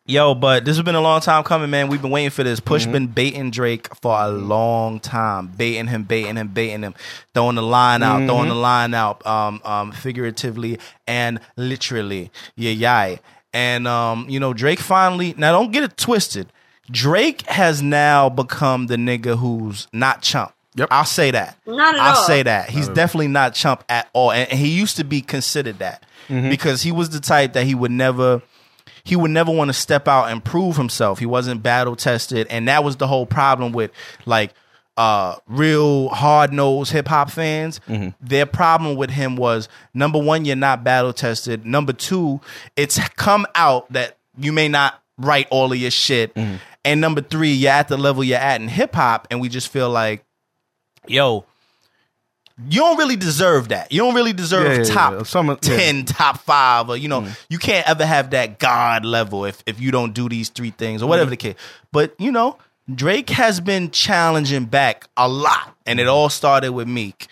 Yo, but this has been a long time coming, man. We've been waiting for this. Mm-hmm. Push been baiting Drake for a long time, baiting him, baiting him, baiting him, throwing the line out, Mm-hmm. throwing the line out, um, um, figuratively and literally. Yeah, yeah. And um, you know, Drake finally. Now, don't get it twisted. Drake has now become the nigga who's not chump. Yep. I'll say that. Not at all. I'll all. say that. He's definitely not chump at all. And, and he used to be considered that Mm-hmm. because he was the type that he would never he would never want to step out and prove himself. He wasn't battle tested, and that was the whole problem with like uh real hard nosed hip hop fans. Mm-hmm. Their problem with him was number one, you're not battle tested. Number two, it's come out that you may not write all of your shit. Mm-hmm. And number three, you're at the level you're at in hip hop, and we just feel like, yo, you don't really deserve that. You don't really deserve Yeah, yeah, top yeah. Some. Mm. ten, top five, or you know, you can't ever have that God level if if you don't do these three things or Mm. whatever the case. But you know, Drake has been challenging back a lot, and it all started with Meek.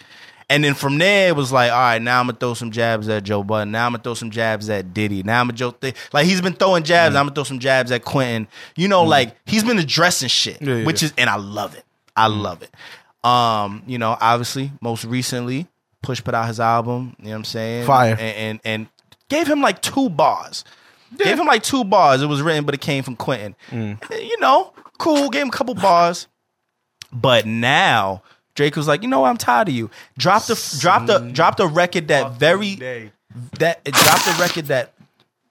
And then from there, it was like, all right, now I'm gonna throw some jabs at Joe Budden. Now I'm gonna throw some jabs at Diddy. Now I'm gonna Joe th- like he's been throwing jabs. Mm. I'm gonna throw some jabs at Quentin. You know, mm. like he's been addressing shit, Yeah, yeah, which yeah. is, and I love it. I mm. love it. Um, you know, obviously, most recently, Push put out his album. You know what I'm saying? Fire. and and, and gave him like two bars. Gave him like two bars. It was written, but it came from Quentin. Eh, you know, cool. Gave him a couple bars. But now Drake was like, you know what? I'm tired of you. Dropped the dropped the dropped a record that very day. that it dropped a record that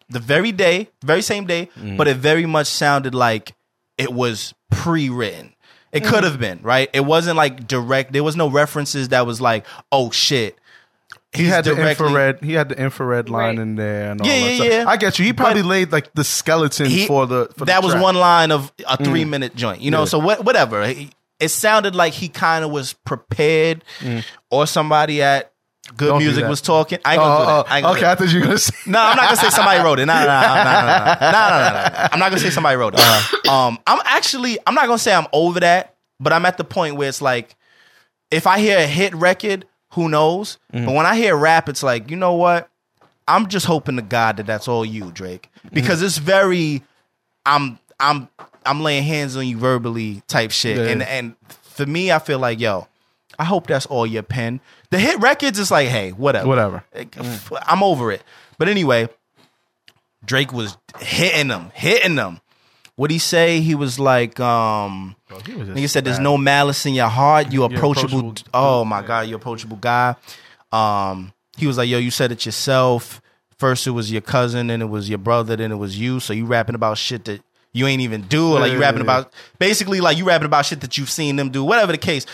the very day, very same day, but it very much sounded like it was pre-written. It could have been, right? It wasn't like direct. There was no references that was like, oh shit. He He's had the directly- infrared. He had the infrared line Right. in there and all Yeah, that yeah, stuff. yeah. I get you. He probably But- laid like the skeleton He- for the. For that the was track. one line of a mm. three minute joint, you know. Yeah. So what, whatever. He- it sounded like he kind of was prepared mm. or somebody at Good Don't Music was talking. I ain't gonna oh, do that. Oh, oh, I ain't gonna okay, I thought you were gonna say. No, I'm not gonna say somebody wrote it. No, no, no, no, no, no, I'm not gonna say somebody wrote it. Uh, um, I'm actually, I'm not gonna say I'm over that, but I'm at the point where it's like, if I hear a hit record, who knows? Mm. But when I hear rap, it's like, you know what? I'm just hoping to God that that's all you, Drake, mm-hmm. because mm. it's very, I'm, I'm I'm laying hands on you verbally type shit, Yeah. and and for me, I feel like, yo, I hope that's all your pen. The hit records is like, hey, whatever, Whatever. I'm over it. But anyway, Drake was hitting them, hitting them. What he say? He was like, um, he was said, "There's no malice in your heart. You approachable. approachable oh my god, you approachable guy." Um, he was like, "Yo, you said it yourself. First it was your cousin, then it was your brother, then it was you. So you rapping about shit that you ain't even do, or like you rapping about basically like you rapping about shit that you've seen them do, whatever the case."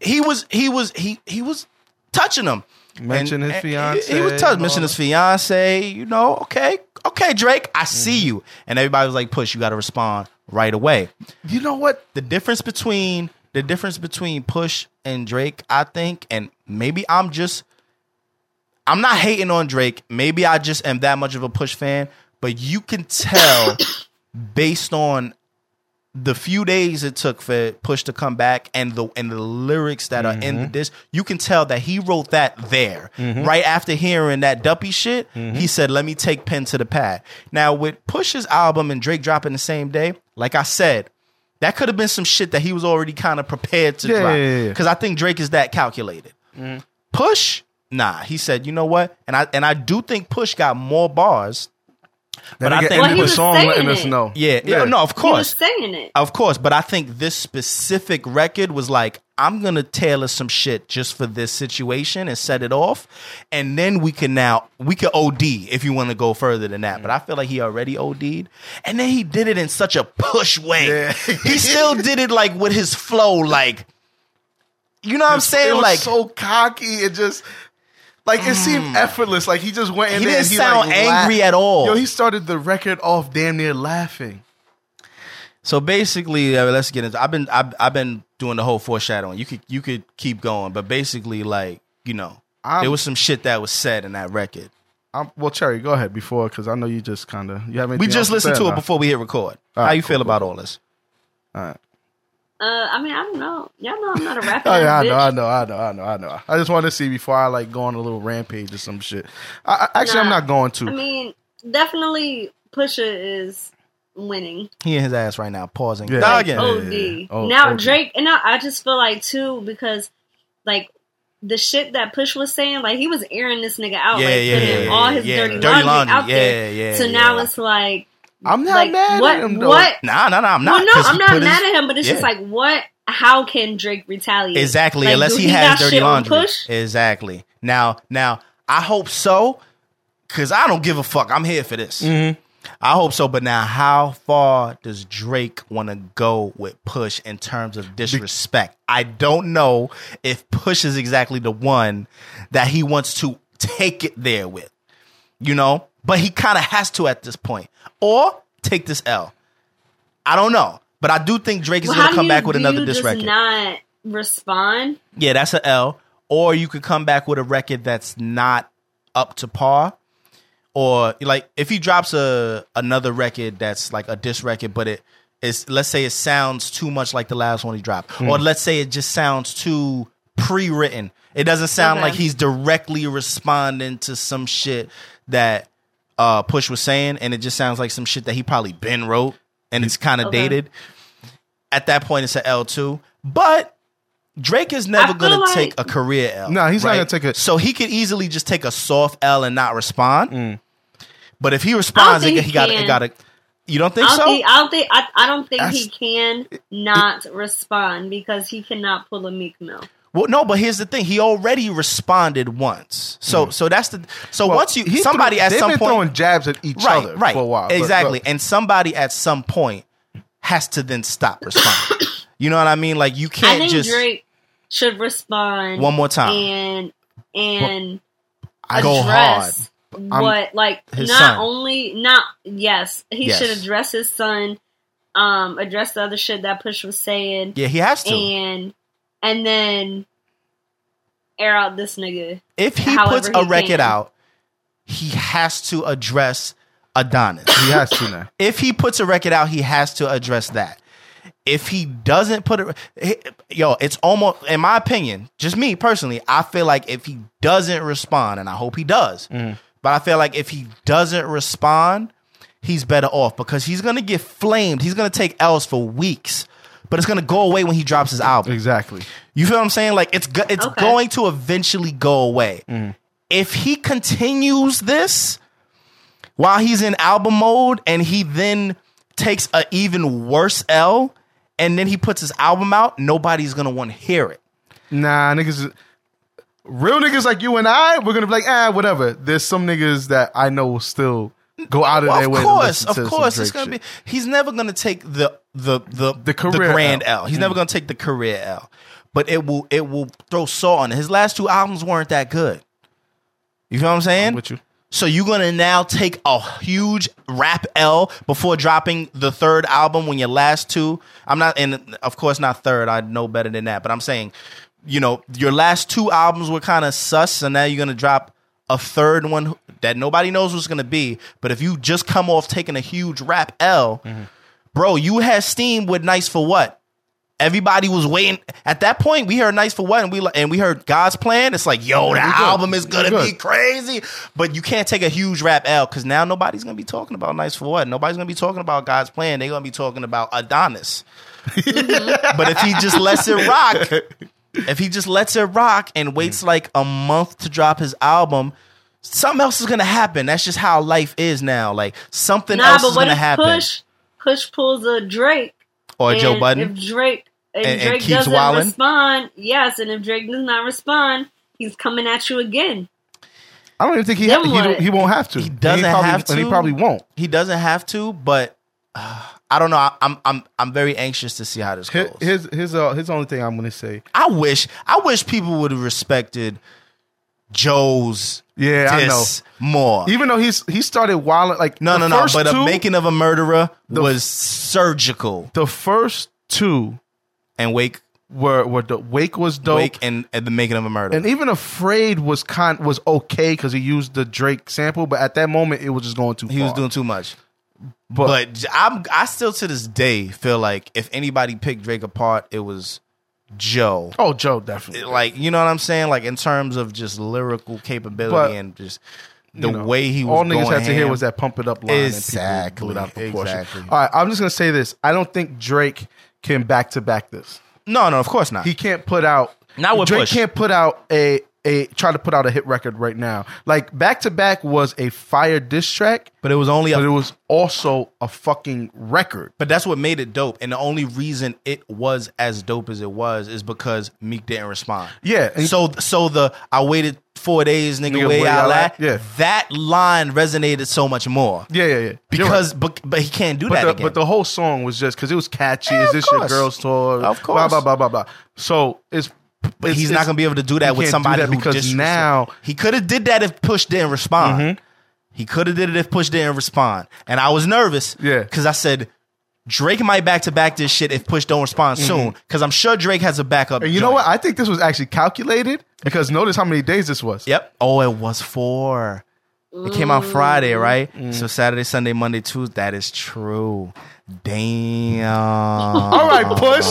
He was, he was, he he was touching them. Mention his he- fiance He, was and touching, mention his fiance. You know, okay, okay, Drake, I see Mm-hmm. you. And everybody was like, "Push, you got to respond right away." You know what? the difference between the difference between Push and Drake, I think, and maybe I'm just I'm not hating on Drake. Maybe I just am that much of a Push fan, but you can tell based on the few days it took for Push to come back and the and the lyrics that are in mm-hmm. this, you can tell that he wrote that there. Mm-hmm. Right after hearing that Duppy shit, he mm-hmm. said, "Let me take pen to the pad." Now with Push's album and Drake dropping the same day, like I said, that could have been some shit that he was already kind of prepared to Yeah, drop. yeah, yeah, yeah. Because I think Drake is that calculated. Push, nah. He said, you know what? And I and I do think Push got more bars. But I think Well, he the was song saying letting us it. know. yeah, yeah, no, of He was course. saying it. Of course, but I think this specific record was like, I'm gonna tailor some shit just for this situation and set it off, and then we can now we can OD if you want to go further than that. But I feel like he already OD'd, and then he did it in such a push way. Yeah. he still did it like with his flow, like you know what I'm It saying, was like so cocky. It just like it seemed effortless. Like he just went in He there. didn't and sound like, angry laughed. at all. Yo, he started the record off damn near laughing. So basically, uh, let's get into. I've been I've, I've been doing the whole foreshadowing. You could you could keep going, but basically, like you know, I'm- there was some shit that was said in that record. I'm, well, Cherry, go ahead before because I know you just kind of you haven't. We just listened to it before we hit record. All How you cool, feel about all this? All right. Uh, I mean, I don't know. Y'all know I'm not a rapper. Oh yeah, I bitch. know, I know, I know, I know, I know. I just wanted to see before I like go on a little rampage or some shit. I, I, actually, I'm not going to. I mean, definitely Pusha is winning. He in his ass right now, pausing. Yeah. Like, again. oh, OD. yeah, yeah. Oh, now OD. Drake, and I, I just feel like too because like the shit that Push was saying, like he was airing this nigga out, Yeah, like yeah, putting yeah, all his yeah. dirty, Dirty laundry, laundry. out there. Yeah, yeah, so now it's like, I'm not like mad what? at him though. what? Nah, nah, nah. I'm not. no, 'cause he I'm not mad his- at him, but it's just like what how can Drake retaliate? Exactly, Like, unless do he, has dirty on laundry. Push? Exactly. Now, now I hope so, because I don't give a fuck. I'm here for this. Mm-hmm. I hope so. But now, how far does Drake want to go with Push in terms of disrespect? I don't know if Push is exactly the one that he wants to take it there with. You know, but he kind of has to at this point, or take this L. I don't know, but I do think Drake is Well, going to come you- back with another you diss just record. Not respond. Yeah, that's an L. Or you could come back with a record that's not up to par. Or like if he drops a another record that's like a diss record, but it is let's say it sounds too much like the last one he dropped. Hmm. Or let's say it just sounds too pre-written. It doesn't sound Okay. like he's directly responding to some shit that uh Push was saying, and it just sounds like some shit that he probably been wrote and it's kind of Okay. dated. At that point it's an L two. But Drake is never gonna like- take a career L. No, he's not gonna take a- So he could easily just take a soft L and not respond. Mm. But if he responds, think he he got he can. got to. You don't think I don't so? think. I don't think. I, I don't think That's- he can not respond because he cannot pull a Meek Mill. Well, no. But here's the thing: he already responded once. So so that's the. So Mm. Well, once you he somebody threw- at they've some been point, throwing jabs at each right, other right, for a while. exactly, but- and somebody at some point has to then stop responding. you know what I mean? Like you can't think just Drake should respond one more time. and and I go hard. address what like not son. only not yes he Yes. should address his son, um address the other shit that Push was saying Yeah, he has to. and and then air out this nigga. if he puts a he record can. out, he has to address Adonis. he has to now. if he puts a record out, he has to address that. If he doesn't put it, yo, it's almost, in my opinion, just me personally, I feel like if he doesn't respond, and I hope he does, mm. but I feel like if he doesn't respond, he's better off because he's gonna get flamed. He's gonna take L's for weeks, but it's gonna go away when he drops his album. Exactly. You feel what I'm saying? Like it's go- it's Okay. going to eventually go away. If he continues this while he's in album mode and he then takes a even worse L and then he puts his album out, nobody's gonna want to hear it. Nah, niggas. Real niggas like you and I, we're gonna be like, ah, whatever. There's some niggas that I know will still go out of Well, their of way. course, of to some course, it's gonna shit. be. He's never gonna take the the the The career grand L. L. He's never gonna take the career L. But it will it will throw salt on it. His last two albums weren't that good. You feel what I'm saying? with you. So you're gonna now take a huge rap L before dropping the third album when your last two. I'm not, and of course not third. I know better than that. But I'm saying, you know, your last two albums were kind of sus, and now you're gonna drop a third one that nobody knows what's gonna be. But if you just come off taking a huge rap L, bro, you had steam with Nice for What. Everybody was waiting. At that point, we heard "Nice for What" and we and we heard God's Plan. It's like, yo, the album is gonna be crazy. But you can't take a huge rap L because now nobody's gonna be talking about "Nice for What." Nobody's gonna be talking about God's Plan. They're gonna be talking about Adonis. but if he just lets it rock, if he just lets it rock and waits like a month to drop his album, something else is gonna happen. That's just how life is now. Like something Nah, else is gonna happen. Push Push pulls a Drake or Joe and Budden. If Drake if And- and Drake keeps doesn't wildin'? respond, yes, and if Drake does not respond, he's coming at you again. I don't even think he Then he, he won't have to. He doesn't probably, have and he probably won't. He doesn't have to, but uh, I don't know. I, I'm I'm I'm very anxious to see how this Here- goes. His here's uh, here's the only thing I'm gonna say. I wish I wish people would have respected Joe's Yeah, I know. more. Even though he's he started wild like no, no, no. But two, a making of a murderer was surgical. the first two And Wake, were were the Wake was dope. Wake, and, and the making of a murderer. And even afraid was kind was okay because he used the Drake sample, but at that moment it was just going too he far. was doing too much. but, But I'm I still to this day feel like if anybody picked Drake apart, it was Joe. oh, Joe definitely. like you know what I'm saying? Like in terms of just lyrical capability But, and just the You know, way he was all niggas going had to hear was that pump it up line Exactly, and people blew out proportion. exactly. All right, I'm just gonna say this. I don't think Drake can back to back this. No, no, of course not. He can't put out Not with Drake Push. can't put out a a try to put out a hit record right now. Like back to back was a fire diss track, But it was only a but it was also a fucking record. But that's what made it dope. And the only reason it was as dope as it was is because Meek didn't respond. Yeah, so so the I waited four days, nigga, Nigga, where where y'all y'all at? at? Yeah. That line resonated so much more. Yeah, yeah, yeah. You're right. Because but, but he can't do But that the, again. but the whole song was just because it was catchy. Yeah, Is this your girl's tour? Of course. Blah blah blah blah blah. So it's. But it's- he's it's- not gonna be able to do that with somebody that who because just now- Mm-hmm. he could have did that if Push didn't respond. He could have did it if Push didn't respond. And I was nervous. Yeah. Because I said Drake might back to back this shit if Push don't respond soon. Because I'm sure Drake has a backup. Mm-hmm. And you know what? I think this was actually calculated because notice how many days this was. Yep. Oh, it was four. It came out Friday, right? So Saturday, Sunday, Monday, Tuesday. That is true. Damn. All right, push.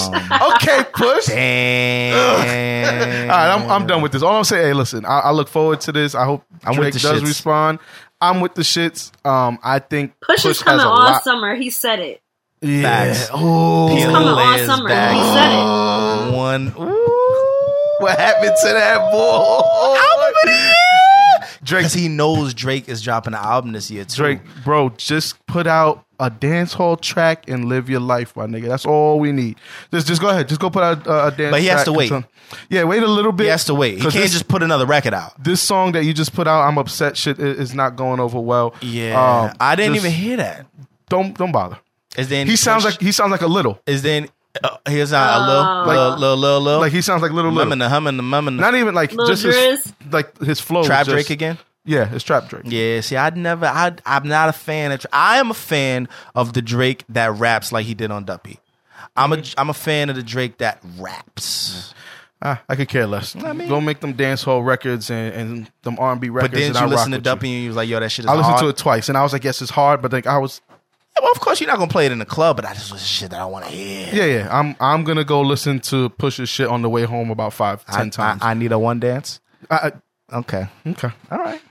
Okay, push. Damn. All right, I'm, I'm done with this. All I'm saying, hey, listen, I, I look forward to this. I hope I'm Drake with the does shits. respond. I'm with the shits. Um, I think Push, is has coming a all lot- summer. He said it. Yeah. Facts. Oh, He's coming all Pillars summer. back. He said it. One. Ooh. what happened to that boy? Drake, Because he knows Drake is dropping an album this year, too. Drake, bro, just put out a dance hall track and live your life, my nigga. That's all we need. Just, just go ahead. Just go put out a, a dance. But he has track to wait. some- Yeah, wait a little bit. He has to wait. He can't this- just put another record out. This song that you just put out, I'm upset. Shit i- is not going over well. Yeah. Um, I didn't just even hear that. Don't don't bother. Is then He sounds like he sounds like a little. Is then. Uh, here's a little, Oh. little, little, little, little. Like he sounds like little little. mumming the humming the mumming the Not even like Lil just his, like his flow. was trap just- Drake again. Yeah, it's trap Drake. Yeah, see, I'd never. I, I'm not a fan of. I am a fan of the Drake that raps like he did on Duppy. I'm a. I'm a fan of the Drake that raps. Ah, I could care less. mean- Go make them dance hall records and, and them R and B records. But then and you I'll listen to Duppy and you was like, "Yo, that shit is I listened hard." to it twice and I was like, yes, it's hard, but like I was, Well, of course, you're not gonna play it in the club, but I just was shit that I want to hear. yeah, yeah. I'm I'm gonna go listen to Pusha's shit on the way home about five, ten I, times. I, I need a one dance. I, Okay, okay, all right.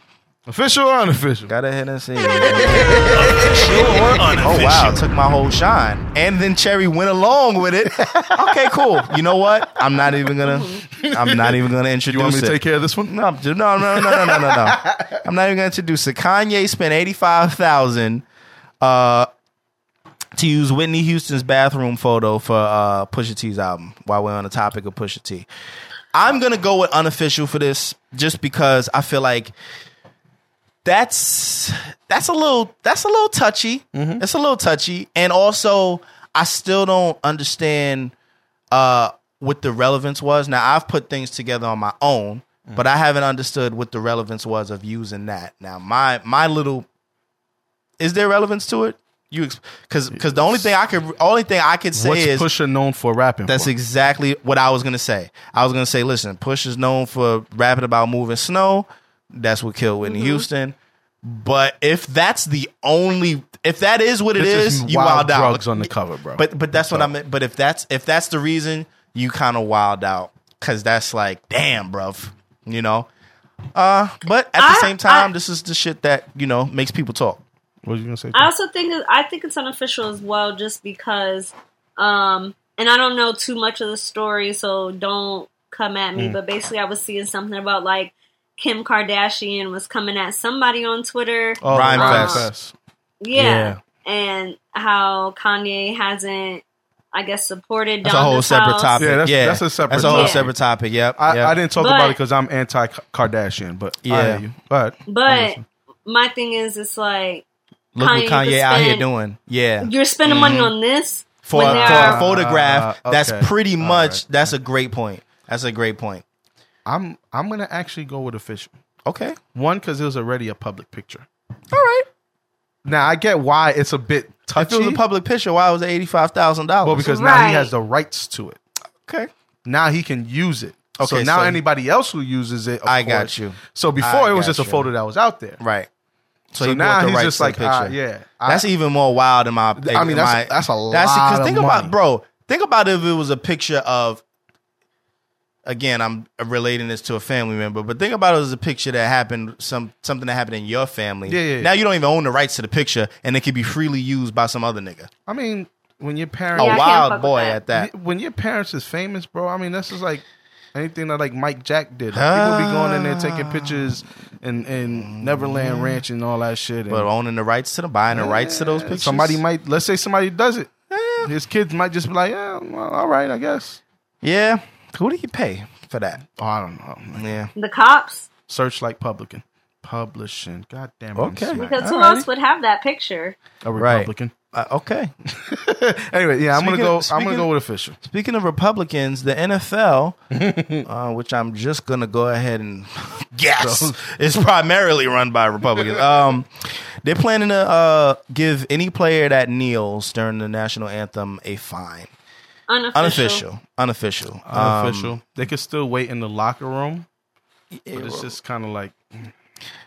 Official or unofficial? Got ahead and see. Unofficial or unofficial? Oh wow, took my whole shine, and then Cherry went along with it. Okay, cool. You know what? I'm not even gonna. I'm not even gonna introduce You want me to it. take care of this one? No, no, no, no, no, no, no, no. I'm not even going to introduce it. Kanye spent eighty five thousand uh, to use Whitney Houston's bathroom photo for uh, Pusha T's album. While we're on the topic of Pusha T, I'm gonna go with unofficial for this, just because I feel like that's that's a little that's a little touchy. It's a little touchy, and also I still don't understand uh, what the relevance was. Now I've put things together on my own, but I haven't understood what the relevance was of using that. Now my my little is there relevance to it? You because because the only thing I could only thing I could say What's is Pusha known for rapping? that's for? exactly what I was gonna say. I was gonna say, listen, Push is known for rapping about moving snow. That's what killed Whitney Houston. But if that's the only, if that is what it It's is, just you wild wild out. drugs on the cover, bro. But but that's what I meant. But if that's if that's the reason, you kind of wild out because that's like, damn, bruv, you know. Uh, but at the I- same time, I- this is the shit that you know makes people talk. what was you gonna say? I also think that- I think it's unofficial as well, just because, um, and I don't know too much of the story, so don't come at Mm. me. But basically, I was seeing something about like Kim Kardashian was coming at somebody on Twitter. oh, Rhyme Rhyme Fest. Fest. yeah. yeah. and how Kanye hasn't, I guess, supported. Donald Trump. That's a whole separate house. topic. Yeah, that's- yeah, that's a separate topic. That's a whole topic. separate topic. Yep. I, yep. I didn't talk But- about it because I'm anti Kardashian, but Yeah. hear you. But But my thing is, it's like Look what Kanye Kanye could out here doing. Yeah. you're spending money on this for, when for there a photograph. Uh, That's pretty much. right. That's a great point. That's a great point. I'm I'm gonna actually go with official. Okay. One because it was already a public picture. All right. Now I get why it's a bit If touchy. it was a public picture, why was it eighty five thousand dollars? well, because now Right. he has the rights to it. okay. Now he can use it. Okay, so now so- anybody else who uses it, of I got course. you. So before I it was got just a you. photo that was out there. Right. So, he bought now the he's rights just to the like, ah, picture. yeah. That's I, even more wild in my. I mean, that's my- that's a lot. That's of think money. about, bro. Think about if it was a picture of. Again, I'm relating this to a family member, but think about it as a picture that happened, some something that happened in your family. Yeah, yeah, yeah. Now you don't even own the rights to the picture, and it could be freely used by some other nigga. I mean, when your parents, A Yeah, wild boy that. at that. when your parents is famous, bro. I mean, this is like Anything that like Mike Jack did. Like, people be going in there taking pictures and and Neverland Ranch and all that shit. And But owning the rights to the buying the rights to those pictures. somebody might let's say somebody does it. Eh. His kids might just be like, yeah, well, all right, I guess. Yeah. Who do you pay for that? Oh, I don't know. man. Yeah. The cops. Searchlight Publican. Publishing. God damn it. I'm Okay. smart. Because who Alrighty. else would have that picture? A Right. Republican. Uh, okay. Anyway, yeah, I'm gonna Speaking- go. I'm gonna go with official. Speaking of Republicans, the NFL, uh, which I'm just gonna go ahead and guess is primarily run by Republicans. Um, they're planning to uh, give any player that kneels during the national anthem a fine. Unofficial. Unofficial. Unofficial. Um, they could still wait in the locker room, but it's just kind of like,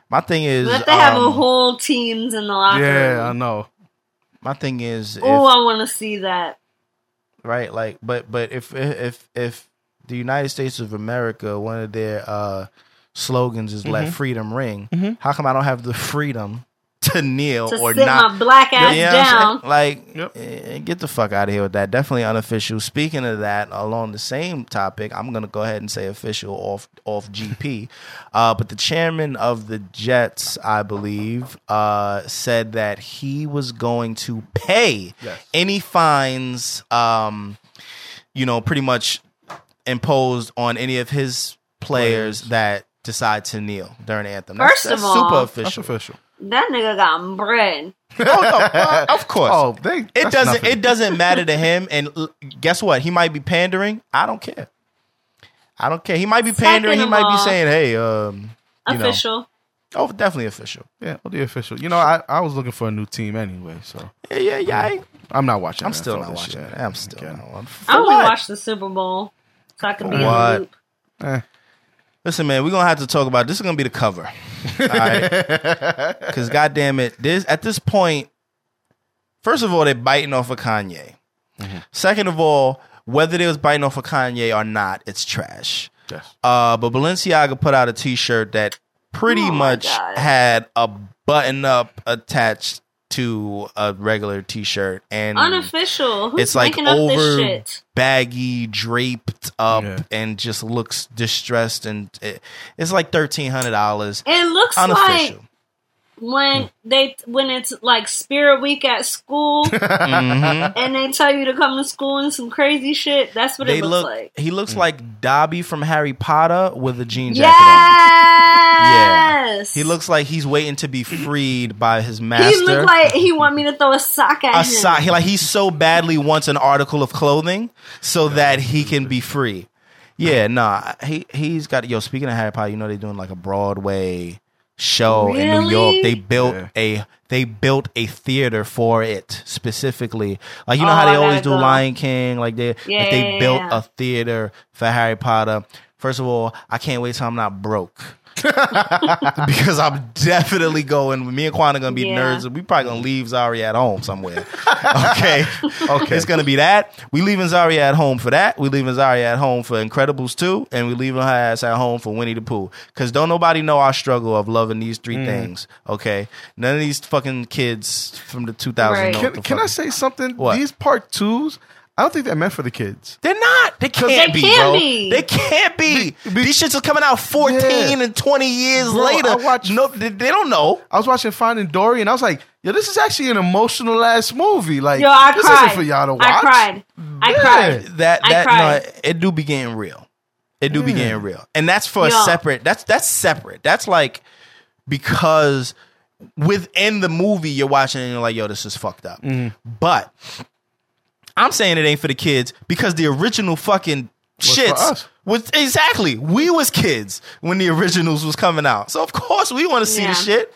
my thing is, But they have a um, whole teams in the locker yeah, I know. my thing is, Oh, I want to see that. right? Like, but but if if if the United States of America, one of their uh, slogans is Mm-hmm. "Let freedom ring," how come I don't have the freedom to kneel To or sit not? my black ass You know down. Like, Yep. eh, get the fuck out of here with that. Definitely unofficial. Speaking of that, along the same topic, I'm gonna go ahead and say official off off GP. Uh, but the chairman of the Jets, I believe, uh, said that he was going to pay Yes. any fines. Um, you know, pretty much imposed on any of his players, that decide to kneel during the anthem. That's- First of all- super That's official. official. That nigga got bread. oh, no, uh, of course. Oh, they. It doesn't. nothing. It doesn't matter to him. And l- guess what? He might be pandering. I don't care. I don't care. He might be pandering. Second He of might be saying, "Hey, um, you know." Official. oh, definitely official." Yeah, well, the official. You know, I, I was looking for a new team anyway, so Yeah, yeah, yeah. I, I'm not watching. I'm still not this watching year. I'm still Okay. not. watching. I For only what? watched the Super Bowl so I can be in What? the loop. Eh. Listen, man, we're gonna have to talk about this. Is gonna be the cover, all right? Because goddamn it, this at this point, first of all, they're biting off of Kanye. Second of all, whether they was biting off of Kanye or not, it's trash. Yes. Uh, but Balenciaga put out a T-shirt that pretty Oh much had a button up attached to a regular T-shirt, and Unofficial. Who's it's like making this over shit? baggy, draped up, Yeah. and just looks distressed, and it, it's like thirteen hundred dollars. It looks like Unofficial. When they when it's like Spirit Week at school Mhm. and they tell you to come to school and some crazy shit. That's what They it looks look. like. He looks like Dobby from Harry Potter with a jean jacket on. Yes. He looks like he's waiting to be freed by his master. He look like he want me to throw a sock at him. a him. sock. He like he so badly wants an article of clothing so that he can be free. Yeah, nah. He he's got yo. Speaking of Harry Potter, you know they're doing like a Broadway show in New York. They built Yeah. a they built a theater for it specifically. Like you know Oh, how they always do go. Lion King. Like they Yeah, like they yeah, built yeah. a theater for Harry Potter. First of all, I can't wait till I'm not broke. because I'm definitely going. Me and Quan are gonna be Yeah. nerds. We probably gonna leave Zaria at home somewhere. Okay, okay. It's gonna be that. We leaving Zaria at home for that. We leaving Zaria at home for Incredibles two, and we leaving her ass at home for Winnie the Pooh. Because don't nobody know our struggle of loving these three Mm. things. Okay, none of these fucking kids from the 2000s. Right. Can, the can I say something? What? These part twos, I don't think they're meant for the kids. They're not. They can't They be, can't bro. be. They can't be. Be- be- These shits are coming out 14 Yeah. and 20 years Bro, later. I watch- no, they, they don't know. I was watching Finding Dory, and I was like, "Yo, this is actually an emotional ass movie. Like, Yo, I this cried. isn't for y'all to watch." I cried. I Yeah. cried. that I that cried. no, it do be getting real. It do be getting real, and that's for a separate. That's that's separate. That's like because within the movie you're watching and you're like, yo, this is fucked up. Mm-hmm. But I'm saying it ain't for the kids because the original fucking for shits was exactly we was kids when the originals was coming out. So of course we want to see Yeah. the shit.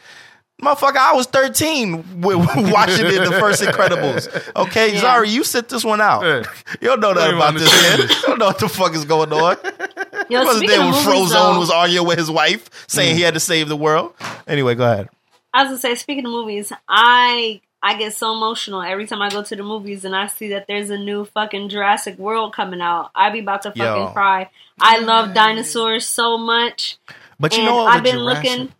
Motherfucker, I was 13 watching it, the first Incredibles. Okay, Yeah. Zari, you sit this one out. Yeah. You don't know nothing about this, understand man. You don't know what the fuck is going on. Yo, He wasn't speaking there when movies, Frozone though, was arguing with his wife, saying he had to save the world. Anyway, go ahead. As I was gonna say, speaking of movies, I I get so emotional every time I go to the movies and I see that there's a new fucking Jurassic World coming out. I be about to fucking Yo. cry. I love dinosaurs so much, But you and know what? I've been Jurassic- looking.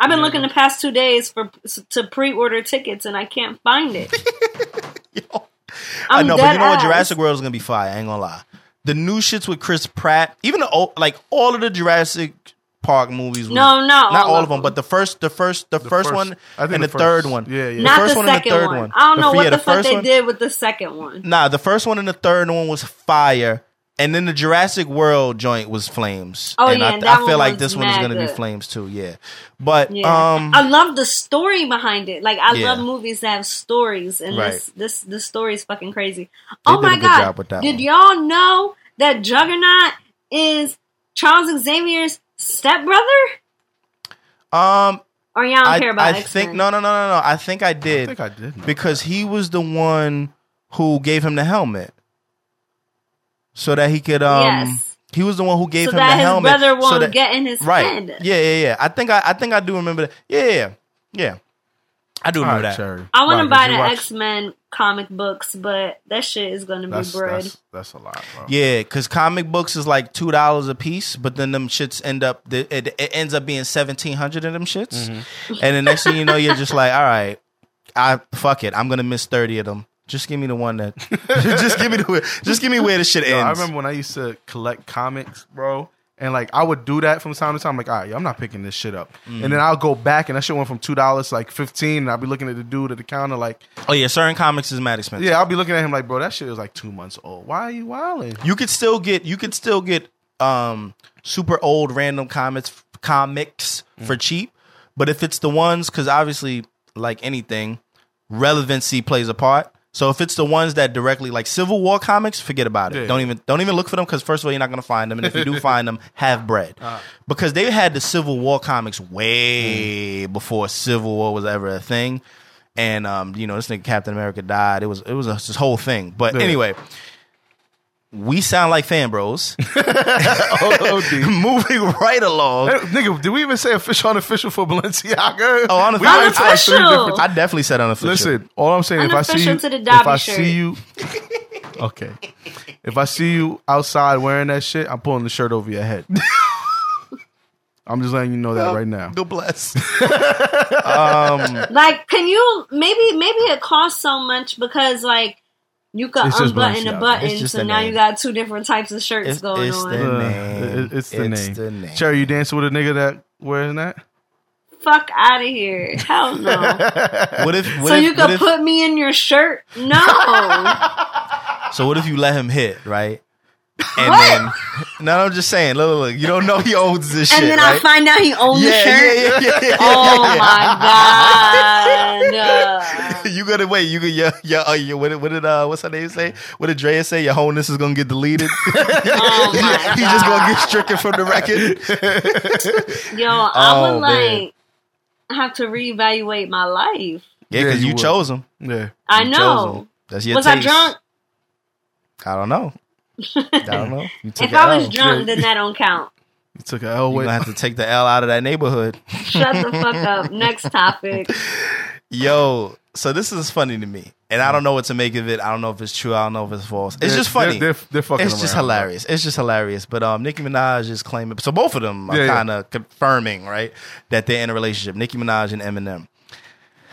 I've been looking the past two days for to pre-order tickets and I can't find it. I I'm know, but you know what? Jurassic World is gonna be fire. I ain't gonna lie. the new shits with Chris Pratt, even the old, like all of the Jurassic Park movies. Was, No, not not all all of of them, them. but the first, the first, the, first, first- one I think and the, the third first- one. yeah, yeah. The Not first the one and second the third one. one. I don't know The- what yeah, the, fuck first they one- did with the second one. Nah, the first one and the third one was fire. And then the Jurassic World joint was flames. Oh, and yeah, I, and I feel one like was this one is mad gonna be good. flames too. Yeah, but Yeah, um, I love the story behind it. Like I Yeah. love movies that have stories, and Right. this this this story is fucking crazy. Oh did my good god! job with that Did one. y'all know that Juggernaut is Charles Xavier's stepbrother? um, Or y'all don't I, care about I X-Men? think no, no, no, no, no. I think I did. I did think I did. know. because he was the one who gave him the helmet, so that he could um. Yes. He was the one who gave so him that the his helmet. brother so won't that- get in his right. head. Yeah, yeah, yeah. I think I, I think I do remember that. Yeah, yeah, yeah. Yeah. I do All remember right, that. Cherry. I want Why, to buy the watch- X Men comic books, but that shit is gonna be That's, bread. that's, that's a lot, bro. Yeah, because comic books is like two dollars a piece, but then them shits end up it, it ends up being seventeen hundred of them shits, Mm-hmm. and the next thing you know, you're just like, all right, I fuck it, I'm gonna miss thirty of them. Just give me the one that, just give me the, just give me where the shit ends. Yo, I remember when I used to collect comics, bro. And like I would do that from time to time. like, all right, yo, I'm not picking this shit up. Mm. And then I'll go back and that shit went from two dollars to like fifteen. And I'll be looking at the dude at the counter like, Oh yeah, certain comics is mad expensive. yeah, I'll be looking at him like, bro, that shit was like two months old. Why are you wilding? You could still get you could still get um super old random comics comics for cheap, but if it's the ones because obviously like anything, relevancy plays a part. So if it's the ones that directly like Civil War comics, forget about it. Yeah. Don't even don't even look for them because first of all you're not gonna find them, and if you do find them, have bread because they had the Civil War comics way before Civil War was ever a thing. And um, you know, this nigga Captain America died. It was it was a, this whole thing. But Yeah. anyway, we sound like fan bros. Moving right along. Hey, nigga, did we even say official unofficial for Balenciaga? Oh, unofficial. We went to, like, three Unofficial. different- I definitely said unofficial. Listen, all I'm saying, if I see Unofficial you, to the if Dobby I shirt. see you, okay, if I see you outside wearing that shit, I'm pulling the shirt over your head. I'm just letting you know that right now. God bless. Um, like, can you maybe maybe it costs so much because like you could It's unbutton the Balenciaga. button, so now name. you got two different types of shirts It's- going it's on. the- Uh, name. it- it's the name. It's name. the name. Cherry, you dancing with a nigga that wearing that? Fuck out of here! Hell no. What if? What so if, you what could if- put me in your shirt? No. So what if you let him hit right? And What? then no, I'm just saying. Look, look, look. You don't know he owns this and shit, then right? I find out he owns yeah, the shirt. yeah, yeah, yeah, yeah, Oh yeah, my god! yeah. You gotta wait. You could yeah, yeah. Uh, you, what, did- what did uh, what's her name say? What did Drea say? Your wholeness is gonna get deleted. Oh my He's just gonna get stricken from the record. Yo, I Oh, would man. like have to reevaluate my life. Yeah, Yeah, because you you, chose him. Yeah. I You chose know. him. That's your Was I drunk? I don't know. I don't know. You took If I was L. drunk, then that don't count. You took a L You're gonna have to take the L out of that neighborhood. Shut the fuck up. Next topic. Yo, so this is funny to me, and I don't know what to make of it. I don't know if it's true. I don't know if it's false. It's They're- just funny. They're, they're, they're fucking it's just around, bro. hilarious. It's just hilarious. But um, Nicki Minaj is claiming. So both of them are Yeah, yeah. kind of confirming, right, that they're in a relationship. Nicki Minaj and Eminem.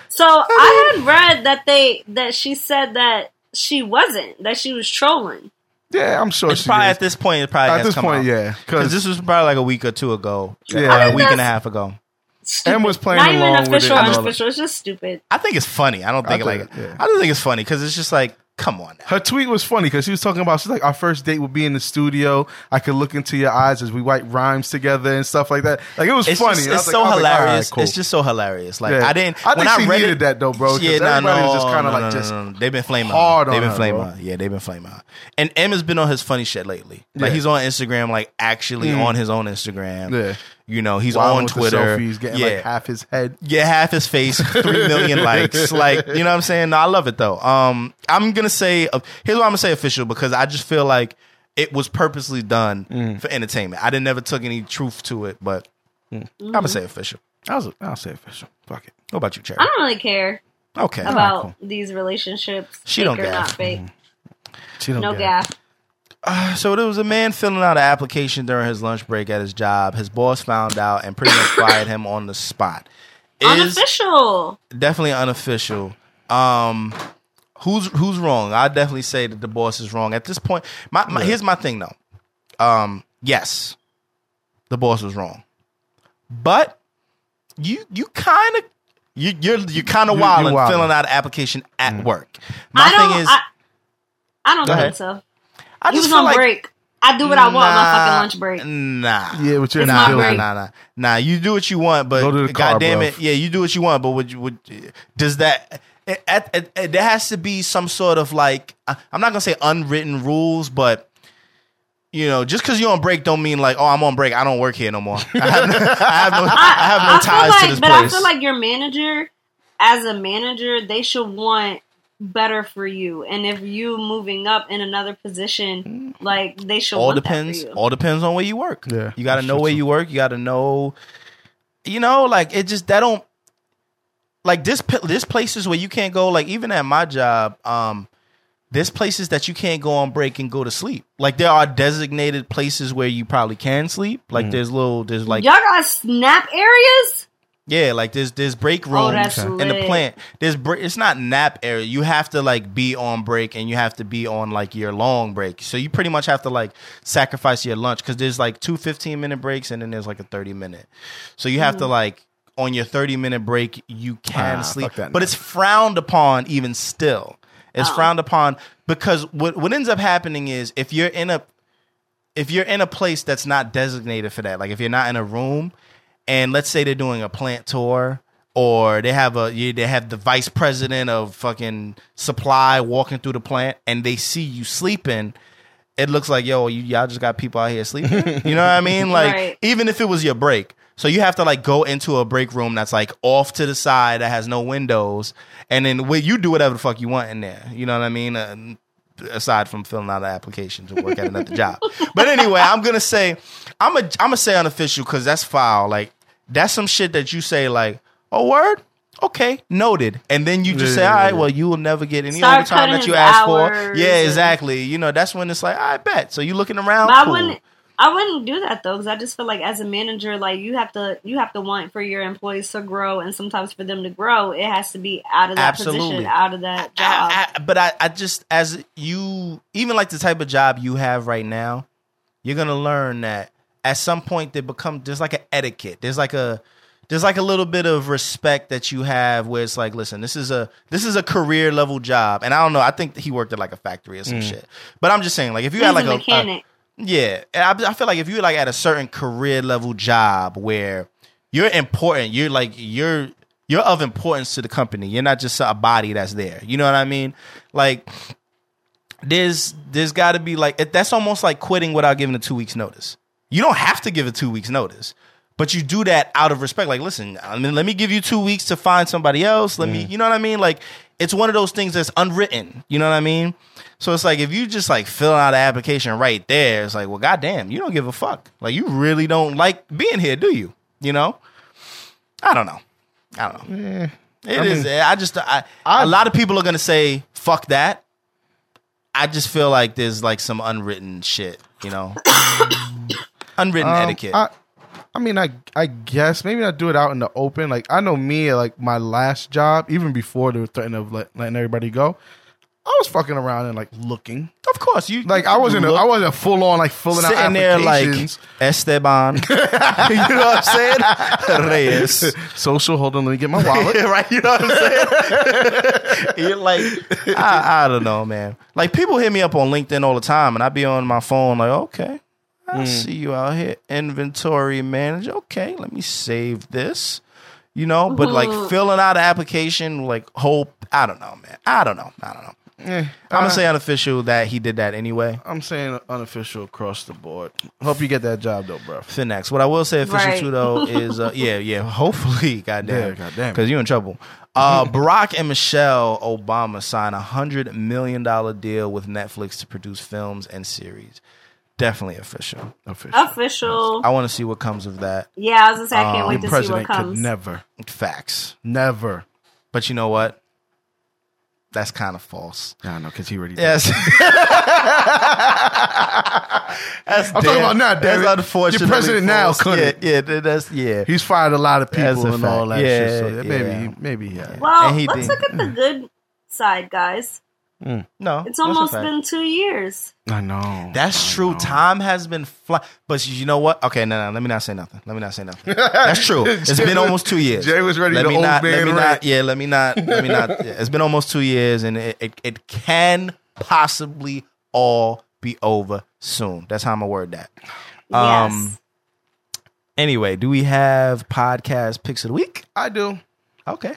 So I had read that they that she said that she wasn't that she was trolling. Yeah, I'm sure It's she probably is. at this point. It probably At has this come point, out. yeah, Because because this was probably like a week or two ago. Yeah. Uh, I a think week and a half ago. Stupid. Em was playing Not even along with it official or and all that. unofficial. It's just stupid. I think it's funny. I don't think I like. think- yeah. I just think it's funny because it's just like, come on now. her tweet was funny because she was talking about she's like our first date would be in the studio. I could look into your eyes as we write rhymes together and stuff like that. Like it was It's, funny. just, it's was so like- was like, right, hilarious. cool. It's just so hilarious. Like Yeah. I didn't. I think when she I read needed it, that though, bro. Yeah, nah, everybody no, was just kind no, like no, just no. They've been flaming hard. They've been her, flaming her. Yeah, they've been flaming her. And Em has been on his funny shit lately. Like Yeah. he's on Instagram, like actually Mm. on his own Instagram. Yeah. You know, he's wilding on with Twitter. selfies, getting yeah. like half his head. yeah, half his face, three million likes. Like, you know what I'm saying? No, I love it though. Um, I'm gonna say uh, here's what I'm gonna say official because I just feel like it was purposely done Mm. for entertainment. I didn't never took any truth to it, but Mm. I'm gonna say official. I was, I'll say official. Fuck it. What about you, Cherry? I don't really care Okay, all right, about cool. these relationships. She fake don't or gaff. not fake. She don't No get it. gaff. Uh, so there was a man filling out an application during his lunch break at his job. His boss found out and pretty much fired him on the spot. Is Unofficial. definitely unofficial. Um, who's who's wrong? I definitely say that the boss is wrong at this point. My, my here's my thing though. Um, yes, the boss was wrong, but you you kind of you you're you're kind of wild and filling out an application at work. My I don't. thing is, I, I don't Go think ahead. so. I He just was feel on like break. I do what I want on my fucking lunch break. Nah. Yeah, but you're It's in my Nah, nah, nah, nah, nah. You do what you want, but Go to the car, damn bro. it, yeah, you do what you want. But would you would does that? It, it, it, it- there has to be some sort of like I- I'm not gonna say unwritten rules, but you know, just because you're on break don't mean like oh I'm on break. I don't work here no more. I have no, I have no, I have no I ties feel to like, this but place. I feel like your manager, as a manager, they should want better for you. And if you moving up in another position, like they should all want depends. that for you. All depends on where you work. Yeah, you got to know where too. you work. You got to know. You know, like it just that don't like this. This places where you can't go. Like even at my job, um, there's places that you can't go on break and go to sleep. Like there are designated places where you probably can sleep. Mm. Like there's little, there's like Y'all got snap areas? Yeah, like there's there's break rooms Oh, that's in the plant. There's br- it's not nap area. You have to like be on break and you have to be on like your long break. So you pretty much have to like sacrifice your lunch because there's like two 15 minute breaks and then there's like a 30 minute. So you have to like on your 30 minute break you can Ah, sleep, fuck that but it's frowned upon even still. It's Oh. frowned upon because what what ends up happening is if you're in a if you're in a place that's not designated for that, like if you're not in a room, and let's say they're doing a plant tour, or they have a you- they have the vice president of fucking supply walking through the plant, and they see you sleeping, it looks like yo, you, y'all just got people out here sleeping. you know what I mean? Like Right. even if it was your break. So you have to like go into a break room that's like off to the side that has no windows, and then you do whatever the fuck you want in there. You know what I mean? Uh, aside from filling out an application to work at another job. But anyway, I'm gonna say I'm a I'm gonna say unofficial because that's foul. Like that's some shit that you say like, oh word, okay, noted, and then you just Yeah, say, all right, yeah. well you will never get any Start overtime that you his asked for. Yeah, exactly. You know that's when it's like, I bet. So you looking around? But I wouldn't I wouldn't do that though, because I just feel like as a manager, like you have to you have to want for your employees to grow, and sometimes for them to grow, it has to be out of that Absolutely. position, out of that job. I, I, but I, I just as you even like the type of job you have right now, you're gonna learn that at some point they become there's like an etiquette. There's like a there's like a little bit of respect that you have where it's like, listen, this is a this is a career level job, and I don't know. I think he worked at like a factory or some mm. shit. But I'm just saying, like if you He's had like a a, mechanic. yeah, I, I feel like if you're like at a certain career level job where you're important, you're like you're you're of importance to the company. You're not just a body that's there. You know what I mean? Like there's there's got to be like that's almost like quitting without giving a two weeks notice. You don't have to give a two weeks notice, but you do that out of respect. Like, listen, I mean, let me give you two weeks to find somebody else. Let me, you know what I mean? Like, it's one of those things that's unwritten. You know what I mean? So it's like if you just like fill out an application right there, it's like, well, goddamn, you don't give a fuck. Like, you really don't like being here, do you? You know? I don't know. I don't know. It is. I just. I, a lot of people are gonna say fuck that. I just feel like there's like some unwritten shit, you know, unwritten Um, etiquette. I, I mean, I I guess maybe not do it out in the open. Like I know me, like my last job, even before they were threatening of let, letting everybody go, I was fucking around and like looking. of course, you Like I wasn't, look- I wasn't full on like filling out sitting there like applications. Esteban. you know what I'm saying? Reyes. social. Hold on, let me get my wallet. right? You know what I'm saying? You're like, I, I don't know, man. Like people hit me up on LinkedIn all the time, and I be on my phone like, okay, I see you out here, inventory manager. Okay, let me save this. You know, but like filling out an application, like hope. I don't know, man. I don't know. I don't know. Eh, I'm gonna say unofficial that he did that anyway. I'm saying unofficial across the board. Hope you get that job though, bro. Finex. What I will say official Right. too though is uh, yeah, yeah. Hopefully, goddamn, Yeah, goddamn. because you're in trouble. Uh, Barack and Michelle Obama signed a hundred million dollar deal with Netflix to produce films and series. Definitely official. Official. Official. I want to see what comes of that. Yeah, I was gonna say I can't um, Your wait to see what president could comes. never, Facts. never. But you know what? That's kind of false. I know because he already. did. Yes. that's I'm talking about now, damn That's it. unfortunate. Your president now couldn't. Yeah, yeah, that's yeah. He's fired a lot of people a and all fact. that Yeah, shit. So maybe, yeah. he, maybe, yeah. Well, And he let's did. look at the good side, guys. No, It's almost been two years. I know. That's true. Time has been flying, but you know what? Okay, no, no. Let me not say nothing. Let me not say nothing. That's true. It's been almost two years. Jay was ready let to me old not, Let man me rant. not. Yeah, let me not. Let me not. yeah, it's been almost two years, and it, it it can possibly all be over soon. That's how I'm gonna word that. Um, yes. Anyway, do we have podcast picks of the week? I do. Okay.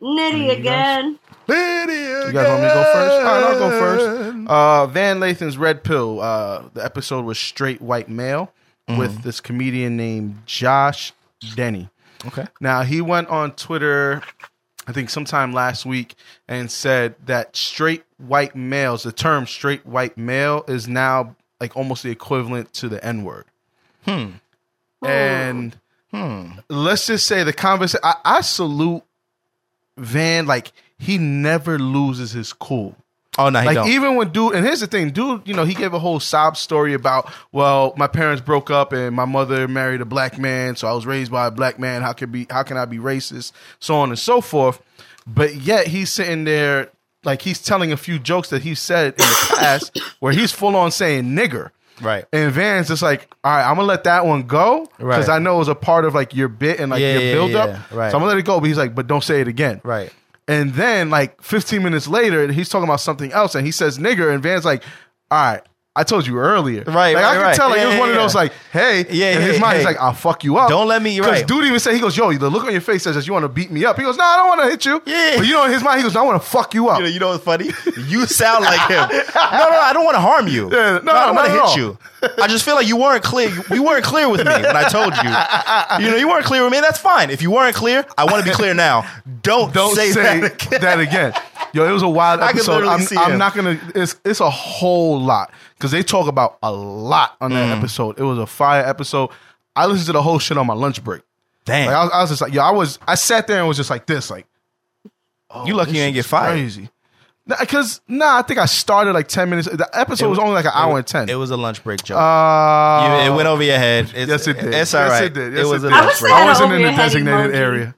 Nitty again. nitty You guys want me to go first? All right, I'll go first. Uh, Van Lathan's Red Pill. Uh, the episode was straight white male with this comedian named Josh Denny. Okay. Now he went on Twitter, I think sometime last week, and said that straight white males, the term straight white male, is now like almost the equivalent to the N word. Hmm. And Hmm. let's just say the conversation. I, I salute Van. Like he never loses his cool. Oh no, he Like don't. even when dude, and here's the thing, dude, you know, he gave a whole sob story about, well, my parents broke up and my mother married a black man, so I was raised by a black man. How could be? How can I be racist? So on and so forth. But yet he's sitting there, like he's telling a few jokes that he said in the past, where he's full on saying nigger. Right. And Van's just like, all right, I'm gonna let that one go because Right. I know it was a part of like your bit and like Yeah, your yeah, build up. yeah, right. So I'm gonna let it go. But he's like, but don't say it again. Right. And then like 15 minutes later, he's talking about something else, and he says nigger, and Van's like, all right. I told you earlier, Right, Like I right, could right. tell, like it was Yeah, one of those, yeah. like, "Hey," Yeah, In his mind, he's like, "I'll fuck you up." Don't let me- Because right. dude even said, "He goes, yo, the look on your face says that you want to beat me up." He goes, "No, I don't want to hit you." Yeah. but you know, in his mind, he goes, "I want to fuck you up." You know, you know what's funny? You sound like him. No, no, I don't want to harm you. Yeah, no, I don't want to hit you. I just feel like you weren't clear. You weren't clear with me when I told you. You know, you weren't clear with me. That's fine. If you weren't clear, I want to be clear now. Don't, don't say, say, that again. that again. Yo, it was a wild I episode. literally I'm, see I'm him. not gonna. It's it's a whole lot because they talk about a lot on that Mm. episode. It was a fire episode. I listened to the whole shit on my lunch break. Damn. Like I was, I was just like, yo, I was. I sat there and was just like this, like you lucky you ain't get fired. crazy. Because nah, I think I started like ten minutes. The episode was only like an hour and ten. It was a lunch break joke. uh, You- it went over your head. It's, Yes, it did. It's all Yes, right. it did. Yes, was it a did. I lunch break. they I wasn't in the designated emoji. area.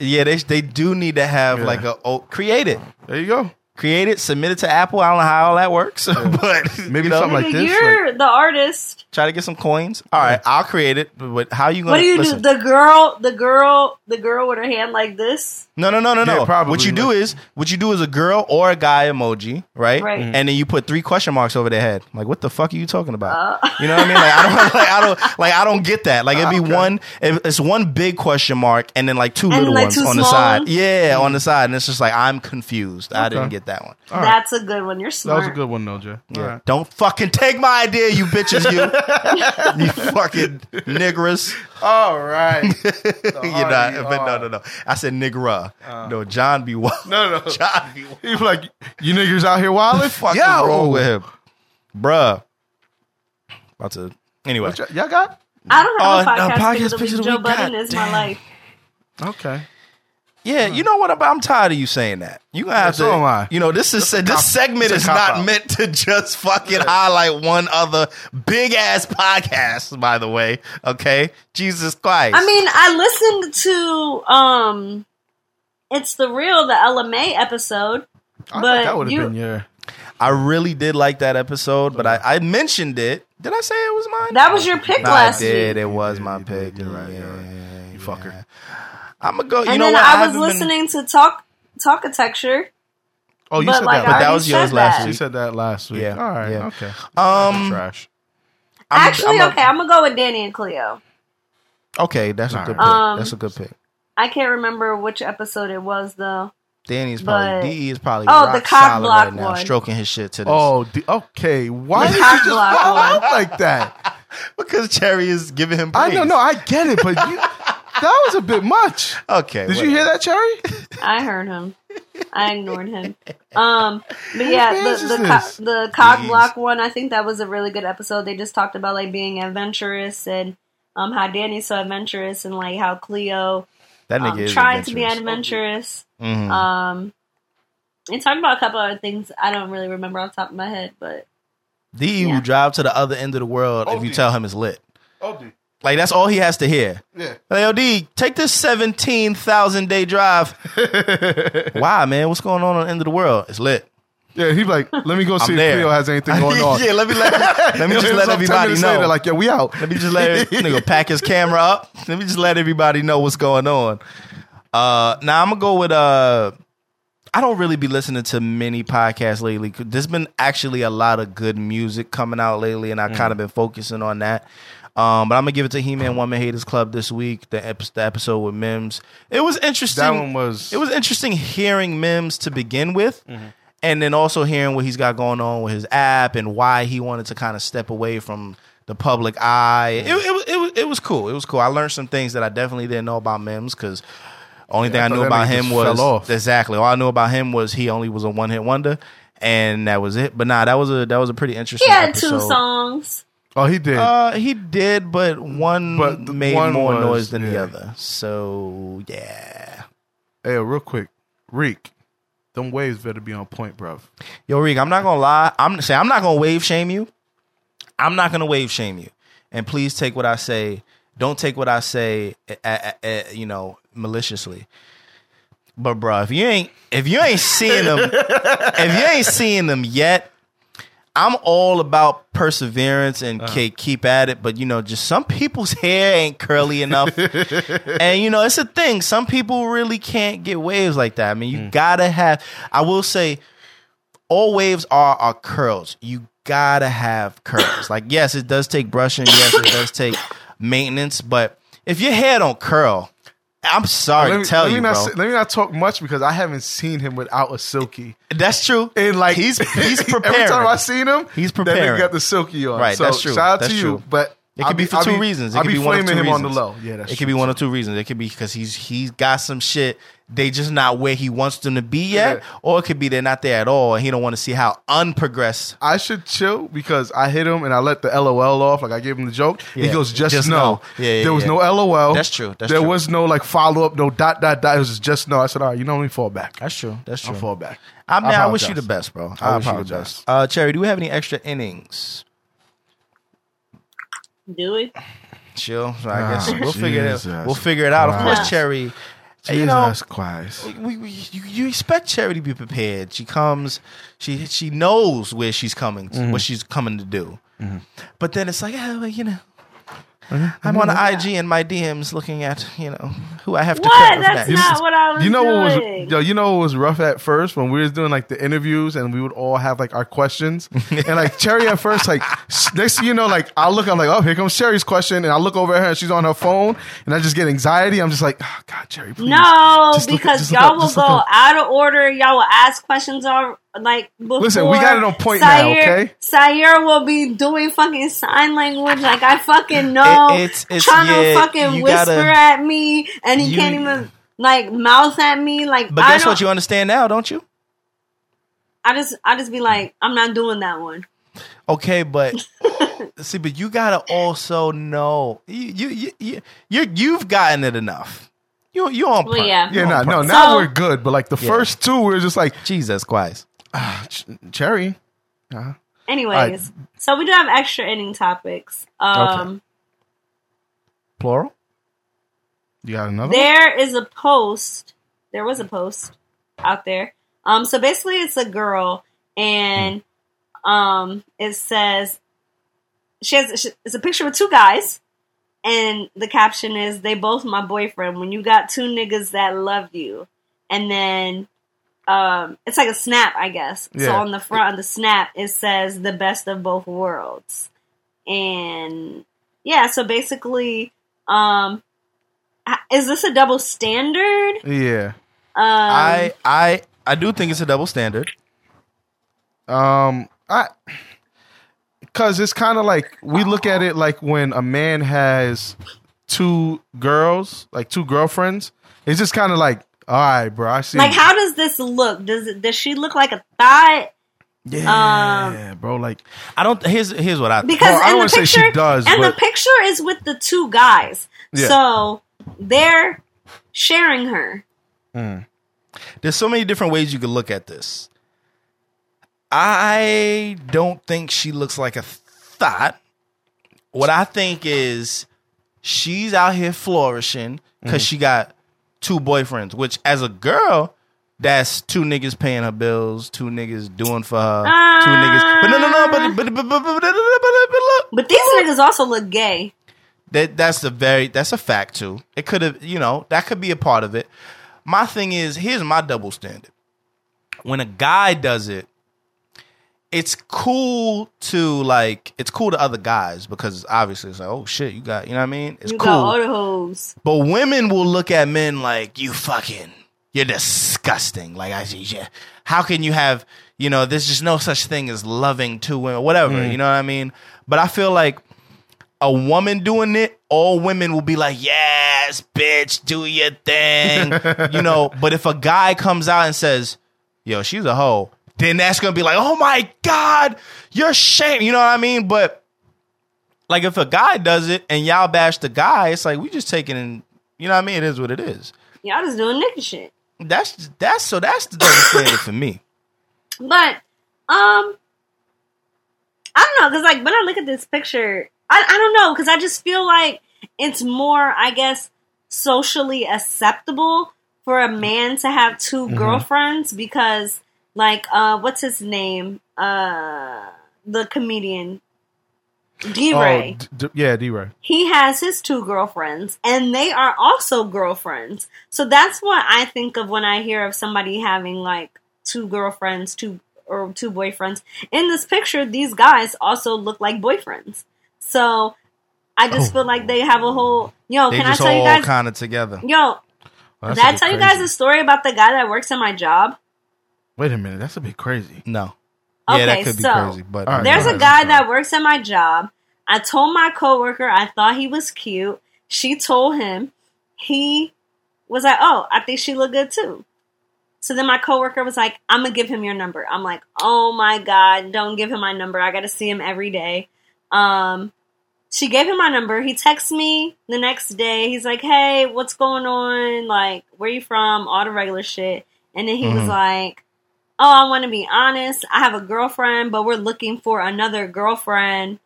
Yeah, they they do need to have like a oh, create it, There you go. Create it, submit it to Apple. I don't know how all that works, but Maybe you know, something like this. You're the artist. try to get some coins. All right, I'll create it. But, but how you gonna? What do you listen, do? The girl, the girl, the girl with her hand like this. No, no, no, no, no. Yeah, probably. What you do is what you do is a girl or a guy emoji, right? Right. Mhm. And then you put three question marks over their head. Like, what the fuck are you talking about? Uh. You know what I mean? Like, I don't, like, I don't, like, I don't get that. Like, it'd be one, it's one big question mark and then like two little like, ones two on the side. ones? Yeah, on the side, and it's just like I'm confused. I didn't get that one. All right. That's a good one. You're That smart. was a good one, though, Jay. All right. Don't fucking take my idea, you bitches, you, you fucking niggers. All right. You're not, but no, no, no. I said nigger. no, John B. Wild. Uh. No, no. John B. Wild. He was like, you niggas out here wilding? fuck Yo. is wrong with him, bruh? About to anyway. What y- y'all got? I don't have Uh, a no, podcast, podcast because of the Joe week. Budden is my damn. life. Okay. Yeah, you know what? I'm, I'm tired of you saying that. You gonna have so to. am I. You know this is a this segment it's a is cop not out. meant to just fucking highlight one other big ass podcast. By the way, okay, Jesus Christ. I mean, I listened to um, it's the real the LMA episode. I But that would have you- been your. I really did like that episode, but I, I mentioned it. Did I say it was mine? That was your pick No, last I did. week. It was my pick. you're right, you're right. yeah, You fucker. Yeah. I'm gonna go. You and know then what? I was haven't been- listening to talk talkatecture. Oh, you But, said like, that. But that was yours last that. She week. said that last week. Yeah, All right. yeah. Okay. Um, Trash. I'm- Actually, I'm a- okay, I'm gonna go with Danny and Cleo. Okay, that's a good right. pick. Um, that's a good pick. I can't remember which episode it was though. Danny's probably but- DE is probably Oh, rock the cock solid block right now, one. stroking his shit to this. Oh, the, okay. Why The did you just block fall out like that? because Cherry is giving him. I don't know, I get it, but you, that was a bit much. Okay, Did you hear that, Cherry? I heard him. I ignored him. Um, but yeah, man's the the, this? co- the cock Jeez. block one. I think that was a really good episode. They just talked about like being adventurous and um how Danny's so adventurous and like how Cleo That nigga um, tried to be adventurous. adventurous. Mhm. Um, and talked about a couple other things I don't really remember off the top of my head, but DE yeah. will drive to the other end of the world if you tell him it's lit. Oh, dude. Like that's all he has to hear. Yeah. Like, yo, D, take this seventeen thousand day drive. Why, man? What's going on on the end of the world? It's lit. Yeah, he's like, let me go see if. Cleo has anything going on. yeah, let me let, let me just let everybody know. later, like, yo, we out. Let me just let nigga pack his camera up. Let me just let everybody know what's going on. Uh, now I'm gonna go with uh. I don't really be listening to many podcasts lately. There's been actually a lot of good music coming out lately, and I kind of been focusing on that. Um, but I'm gonna give it to He Man Woman Haters Club this week. The, ep- the episode with Mims. It was interesting. That one was. It was interesting hearing Mims to begin with, Mm-hmm. and then also hearing what he's got going on with his app and why he wanted to kind of step away from the public eye. It, it, was- it, was it was cool. It was cool. I learned some things that I definitely didn't know about Mims because only Yeah, thing I, thought knew about him was fell off. exactly all I knew about him was he only was a one hit wonder, and that was it. But nah, that was a that was a pretty interesting. He interesting. had two songs. Oh, he did. Uh, he did, but one But the made one more was- noise than the yeah. other. So yeah. hey, real quick, Reek, them waves better be on point, bruv. Yo, Reek, I'm not gonna lie. I'm say I'm not gonna wave shame you. I'm not gonna wave shame you. And please take what I say. Don't take what I say, eh, eh, eh, you know, maliciously. But bro, if you ain't if you ain't seeing them, if you ain't seeing them yet, I'm all about perseverance and uh. ke- keep at it. But you know, just some people's hair ain't curly enough, and you know, it's a thing. Some people really can't get waves like that. I mean, you mm. gotta have. I will say, all waves are are curls. You gotta have curls. like, yes, it does take brushing. Yes, it does take maintenance. But if your hair don't curl, I'm sorry let to me, tell let me you, not bro. let me not talk much because I haven't seen him without a silky. That's true. And like he's he's prepared. Every time I seen him, He's preparing. nigga got the silky on. Right, So that's true. Shout out That's to you, but It could be for I'll two reasons. It I'll could be be one of two him on the reasons. low. Yeah, that's it true. could be one of two reasons. It could be because he's he's got some shit. They just not where he wants them to be yet, Yeah. or it could be they're not there at all, and he don't want to see how unprogressed. I should chill because I hit him and I let the LOL off. Like I gave him the joke. He goes, just, just no. no. Yeah, yeah, there was yeah. no LOL. That's true, that's there true. was no like follow up, no dot dot dot. It was just, just no. I said, all right, you know, let me fall back. That's true. That's true. I'll fall back. I mean, I, wish you the best, bro. I I, wish you the apologize. best. Uh, Cherry, do we have any extra innings? Do we? Chill. So I guess we'll figure it. Jesus We'll figure it out. Of course, Cherry. You know, Christ. we, we, you, you expect Cherry to be prepared. She comes, she she knows where she's coming, to, Mm-hmm. what she's coming to do. But then it's like, oh, you know, Mm-hmm. Mm-hmm. I'm on mm-hmm. IG and my DMs looking at you know who I have to What? That's next. not what I was You know what doing. was yo, you know what was rough at first when we was doing like the interviews and we would all have like our questions and like Cherry at first like s- next thing you know like I look I'm like oh here comes Cherry's question and I look over at her and she's on her phone and I just get anxiety I'm just like oh God Cherry please No, Just look at- because y'all up, will go up. out of order. Y'all will ask questions or like before. Listen, we got it on point now, okay? Syer will be doing fucking sign language like I fucking know. It- it's- it's- trying yeah, to fucking whisper gotta- at me, and he you- can't even like mouth at me. Like, But I guess what? You understand now, don't you? I just, I just be like, I'm not doing that one. Okay, but see, but you gotta also know you you you, you you you've gotten it enough. You you on Well, point. yeah. yeah You no on no now So- we're good but like the Yeah. first two we're just like Jesus Christ. Ah, Ch- Cherry Anyways, so we do have extra inning topics. Um, Plural. you got another one? there is a post. There was a post out there. Um, so basically, it's a girl, and um, it says she has. she- It's a picture with two guys, and the caption is, "They both my boyfriend." When you got two niggas that love you, and then um, it's like a snap, I guess. So on the front of the snap, it says, "The best of both worlds," and yeah. So basically, um, is this a double standard? yeah Um, I I I do think it's a double standard. Um, I because it's kind of like we look at it like when a man has two girls, like two girlfriends. It's just kind of like, all right, bro. I see. like how does this look? Does it does she look like a thought? yeah, um, bro. Like, I don't. Here's here's what I. Because Well, I don't in the say she picture, does, and the picture is with the two guys, Yeah. so they're sharing her. Hmm. There's so many different ways you could look at this. I don't think she looks like a thought. What I think is she's out here flourishing because mm-hmm. she got two boyfriends, which as a girl, that's two niggas paying her bills, two niggas doing for her, two niggas. But no, no, no. But but but but, but, but, but, look, But these niggas also look gay. that that's the very that's a fact too. It could have you know that could be a part of it. My thing is here's my double standard. When a guy does it, it's cool to like it's cool to other guys because obviously it's like oh shit you got you know what I mean it's You cool. got all the hoes. But women will look at men like you fucking you're disgusting. Like I see yeah. How can you have you know, there's just no such thing as loving two women, whatever, mm. you know what I mean? But I feel like a woman doing it, all women will be like, Yes, bitch, do your thing. you know, but if a guy comes out and says, Yo, she's a hoe, then that's gonna be like, Oh my God, you're shame. You know what I mean? But like if a guy does it and y'all bash the guy, it's like we just taking in you know what I mean? It is what it is. Y'all just doing nigga shit. That's that's so that's the double standard for me. But um, I don't know because like when I look at this picture, I I don't know because I just feel like it's more, I guess, socially acceptable for a man to have 2 Mm-hmm. girlfriends because like uh, what's his name? Uh, the comedian D Ray. Oh, d- yeah, D Ray. he has his two girlfriends and they are also girlfriends. So that's what I think of when I hear of somebody having like two girlfriends, two or two boyfriends. In this picture, these guys also look like boyfriends. So I just Oh. feel like they have a whole yo, They can I tell you guys kind of together. yo, Well, did I tell you guys a story about the guy that works in my job? Wait a minute, that's a bit crazy. No. yeah, Okay, that could be so- crazy. But All right, There's go a guy that works at my job. I told my coworker I thought he was cute. She told him. He was like, "Oh, I think she looked good too." So then my coworker was like, "I'm gonna give him your number." I'm like, "Oh my god, don't give him my number. I got to see him every day." Um, she gave him my number. He texts me the next day. He's like, "Hey, what's going on? Like, where you from? All the regular shit." And then he was Mhm. like, "Oh, I want to be honest. I have a girlfriend, but we're looking for another girlfriend."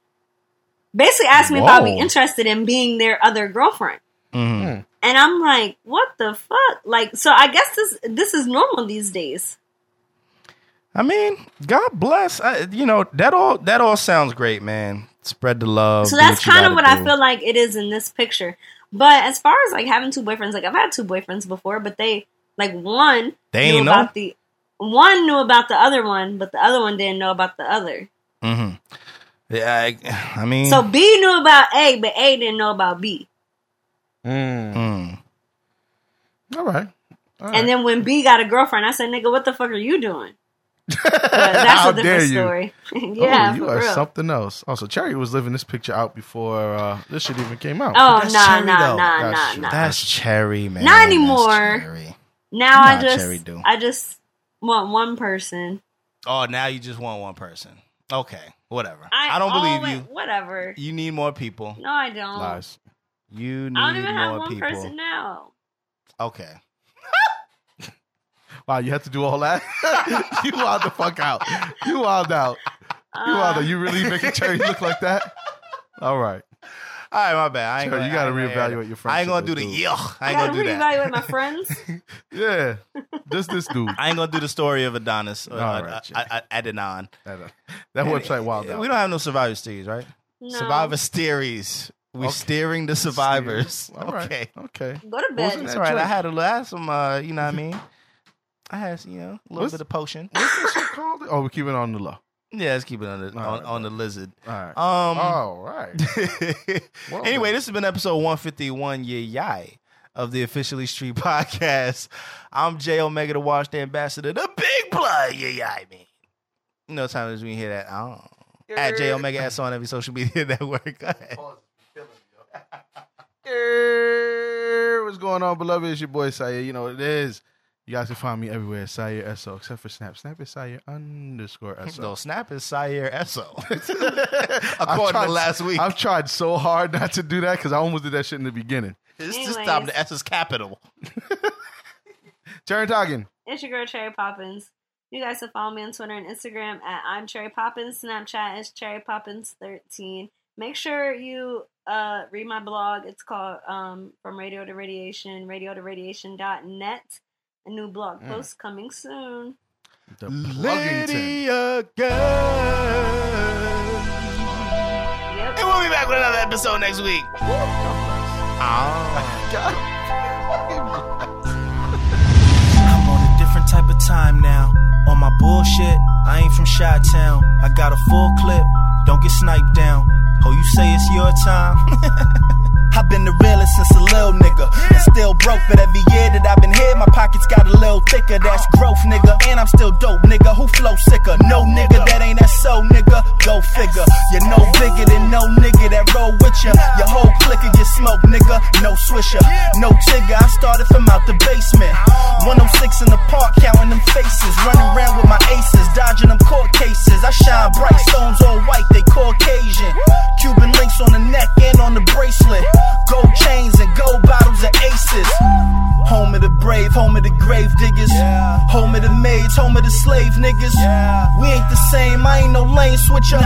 Basically, asked me if I'd be interested in being their other girlfriend. Mhm. And I'm like, "What the fuck?" Like, so I guess this this is normal these days. I mean, God bless. I, you know that all that all sounds great, man. Spread the love. So that's kind of gotta what I feel like it is in this picture. But as far as like having two boyfriends, like I've had two boyfriends before, but they like one They knew ain't know. about the one knew about the other one, but the other one didn't know about the other. Mm hmm Yeah, I, I mean, So B knew about A, but A didn't know about B. Mm. mm. All right. All right. And then when B got a girlfriend, I said, "Nigga, what the fuck are you doing?" But that's How a different dare you? story. yeah, oh, you for are real. something else. Also, Cherry was living this picture out before uh, this shit even came out. Oh That's nah, cherry, nah, though. nah, That's nah, nah. that's cherry, man. Not That's anymore. cherry. now I just, Cherry do. I just want one person. Oh, now you just want one person. Okay, whatever. I, I, don't believe always- you. Whatever. You need more people. No, I don't. Lies. You need I don't even have more one people. person now. Okay. Wow, you had to do all that? you wild the fuck out. You wild out. You wild out. You really making Cherry look like that? All right. All right, my bad. I ain't Sure, gonna, you gotta I ain't gonna- reevaluate your friends. I ain't gonna friendship do the with yuck. I I ain't gotta gonna do that. reevaluate my friends. Yeah. Just this dude. I ain't gonna do the story of Adonis. Uh, All right, uh, uh, Adidon. That, uh, that website wild out. We don't have no Survivor Series, right? No. Survivor Series. We Okay. steering the survivors. All right. Okay. Okay. Go to Wasn't bed. That's that all right. I joint? had a I had some, uh, you know what I mean? I had, you know, a little What's- bit of potion. What's this shit called? Oh, we keep it on the low. Yeah, let's keep it on the, on, right, on the lizard. All right. Um, all right. Anyway, this has been episode 151, yeah, yay, of the Officially Street podcast. I'm Jayomega, the Wash, the ambassador, the big blood, yeah, yeah, I mean. You know, times when you hear that, oh. At Jayomega S on every social media network. Go ahead. Hey, what's going on, beloved? It's your boy Syer. You know what it is. You guys can find me everywhere, Syer SO, except for Snap. Snap is Syer underscore SO. No, Snap is Syer Esso. According tried- to last week. I've tried so hard not to do that because I almost did that shit in the beginning. It's just time. The S is capital. Jared Toggin. It's your girl Cherry Poppins. You guys can follow me on Twitter and Instagram at I'm Cherry Poppins. Snapchat is Cherry Poppins thirteen. Make sure you uh, read my blog. It's called um, From Radio to Radiation, radio to radiation.net. A new blog mm. post coming soon. The Pluggington. Lydia Girl. Yep. And we'll be back with another episode next week. Ah. I'm on a different type of time now. On my bullshit, I ain't from Chi Town. I got a full clip, don't get sniped down. Oh, you say it's your time? I've been the realest since still broke, but every year that I've been here, my pockets got a little thicker. That's growth, nigga. And I'm still dope, nigga. Who flow sicker? No nigga, that ain't that soul, nigga. Go figure. You're no bigger than no nigga that roll with ya. Your whole clique get smoke, nigga. No swisher, no tigger. I started from out the basement. 106 in the park, counting them faces. Running around with my aces, dodging them court cases. I shine bright, stones all white, they Caucasian. Cuban links on the neck and on the bracelet. Gold chains and gold bottles of aces. Home of the brave, home of the grave diggers. Home of the maids, home of the slave niggas. We ain't the same, I ain't no lane switcher.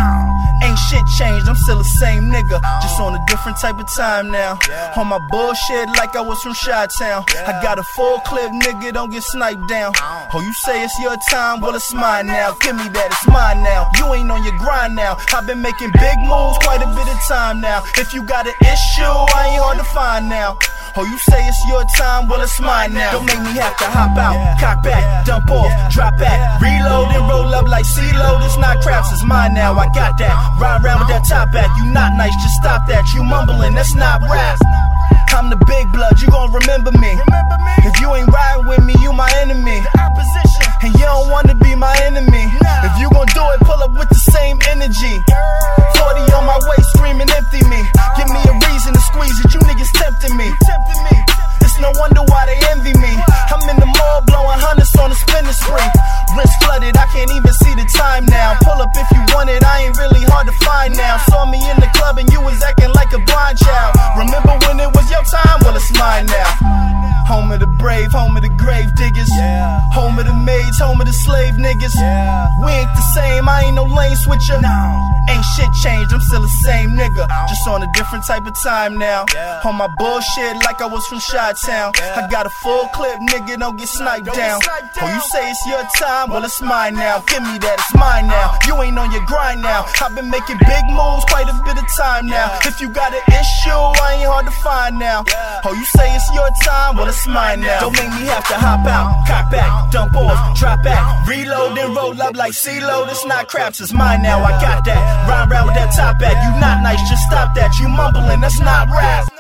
Ain't shit changed, I'm still the same nigga. Oh. Just on a different type of time now. On my bullshit like I was from Chi Town. I got a full clip, nigga, don't get sniped down. Oh. oh, you say it's your time? Well, it's mine now. Give me that, it's mine now. You ain't on your grind now. I've been making big moves quite a bit of time now. If you got an issue, I ain't hard to find now. Oh, you say it's your time? Well, it's mine now. Don't make me have to hop out, cock back, dump off, drop back, reload and roll up like CeeLo. It's not craps, it's mine now. I got that. Ride around with that top back. You not nice, just stop that. You mumbling, that's not rap. I'm the big blood, you gon' remember me. If you ain't riding with me, you my enemy. And you don't wanna be my enemy. If you gon' do it, pull up with the same energy. 40 on my waist, screaming empty me. Give me a reason to squeeze it, you niggas tempting me. No wonder why they envy me. I'm in the mall blowing hundreds on a spinning spree. Wrist flooded, I can't even see the time now. Pull up if you want it, I ain't really hard to find now. Saw me in the club and you was acting like a blind child. Remember when it was your time? Well, it's mine now. Home of the brave, home of the grave diggers. Home of the maids, home of the slave niggas. We ain't the same, I ain't no lane switcher. Ain't shit changed, I'm still the same nigga. Just on a different type of time now. On my bullshit like I was from Chi Town. I got a full clip, nigga, don't get sniped down. Oh, you say it's your time? Well, it's mine now. Give me that, it's mine now. You ain't on your grind now. I've been making big moves quite a bit of time now. If you got an issue, I ain't hard to find now. Oh, you say it's your time? Well, it's mine now. Don't make me have to hop out, cock back, dump off, drop back, reload and roll up like CeeLo. It's not craps, it's mine now. I got that. Ride around with that top back. You not nice, just stop that. You mumbling, that's not rap.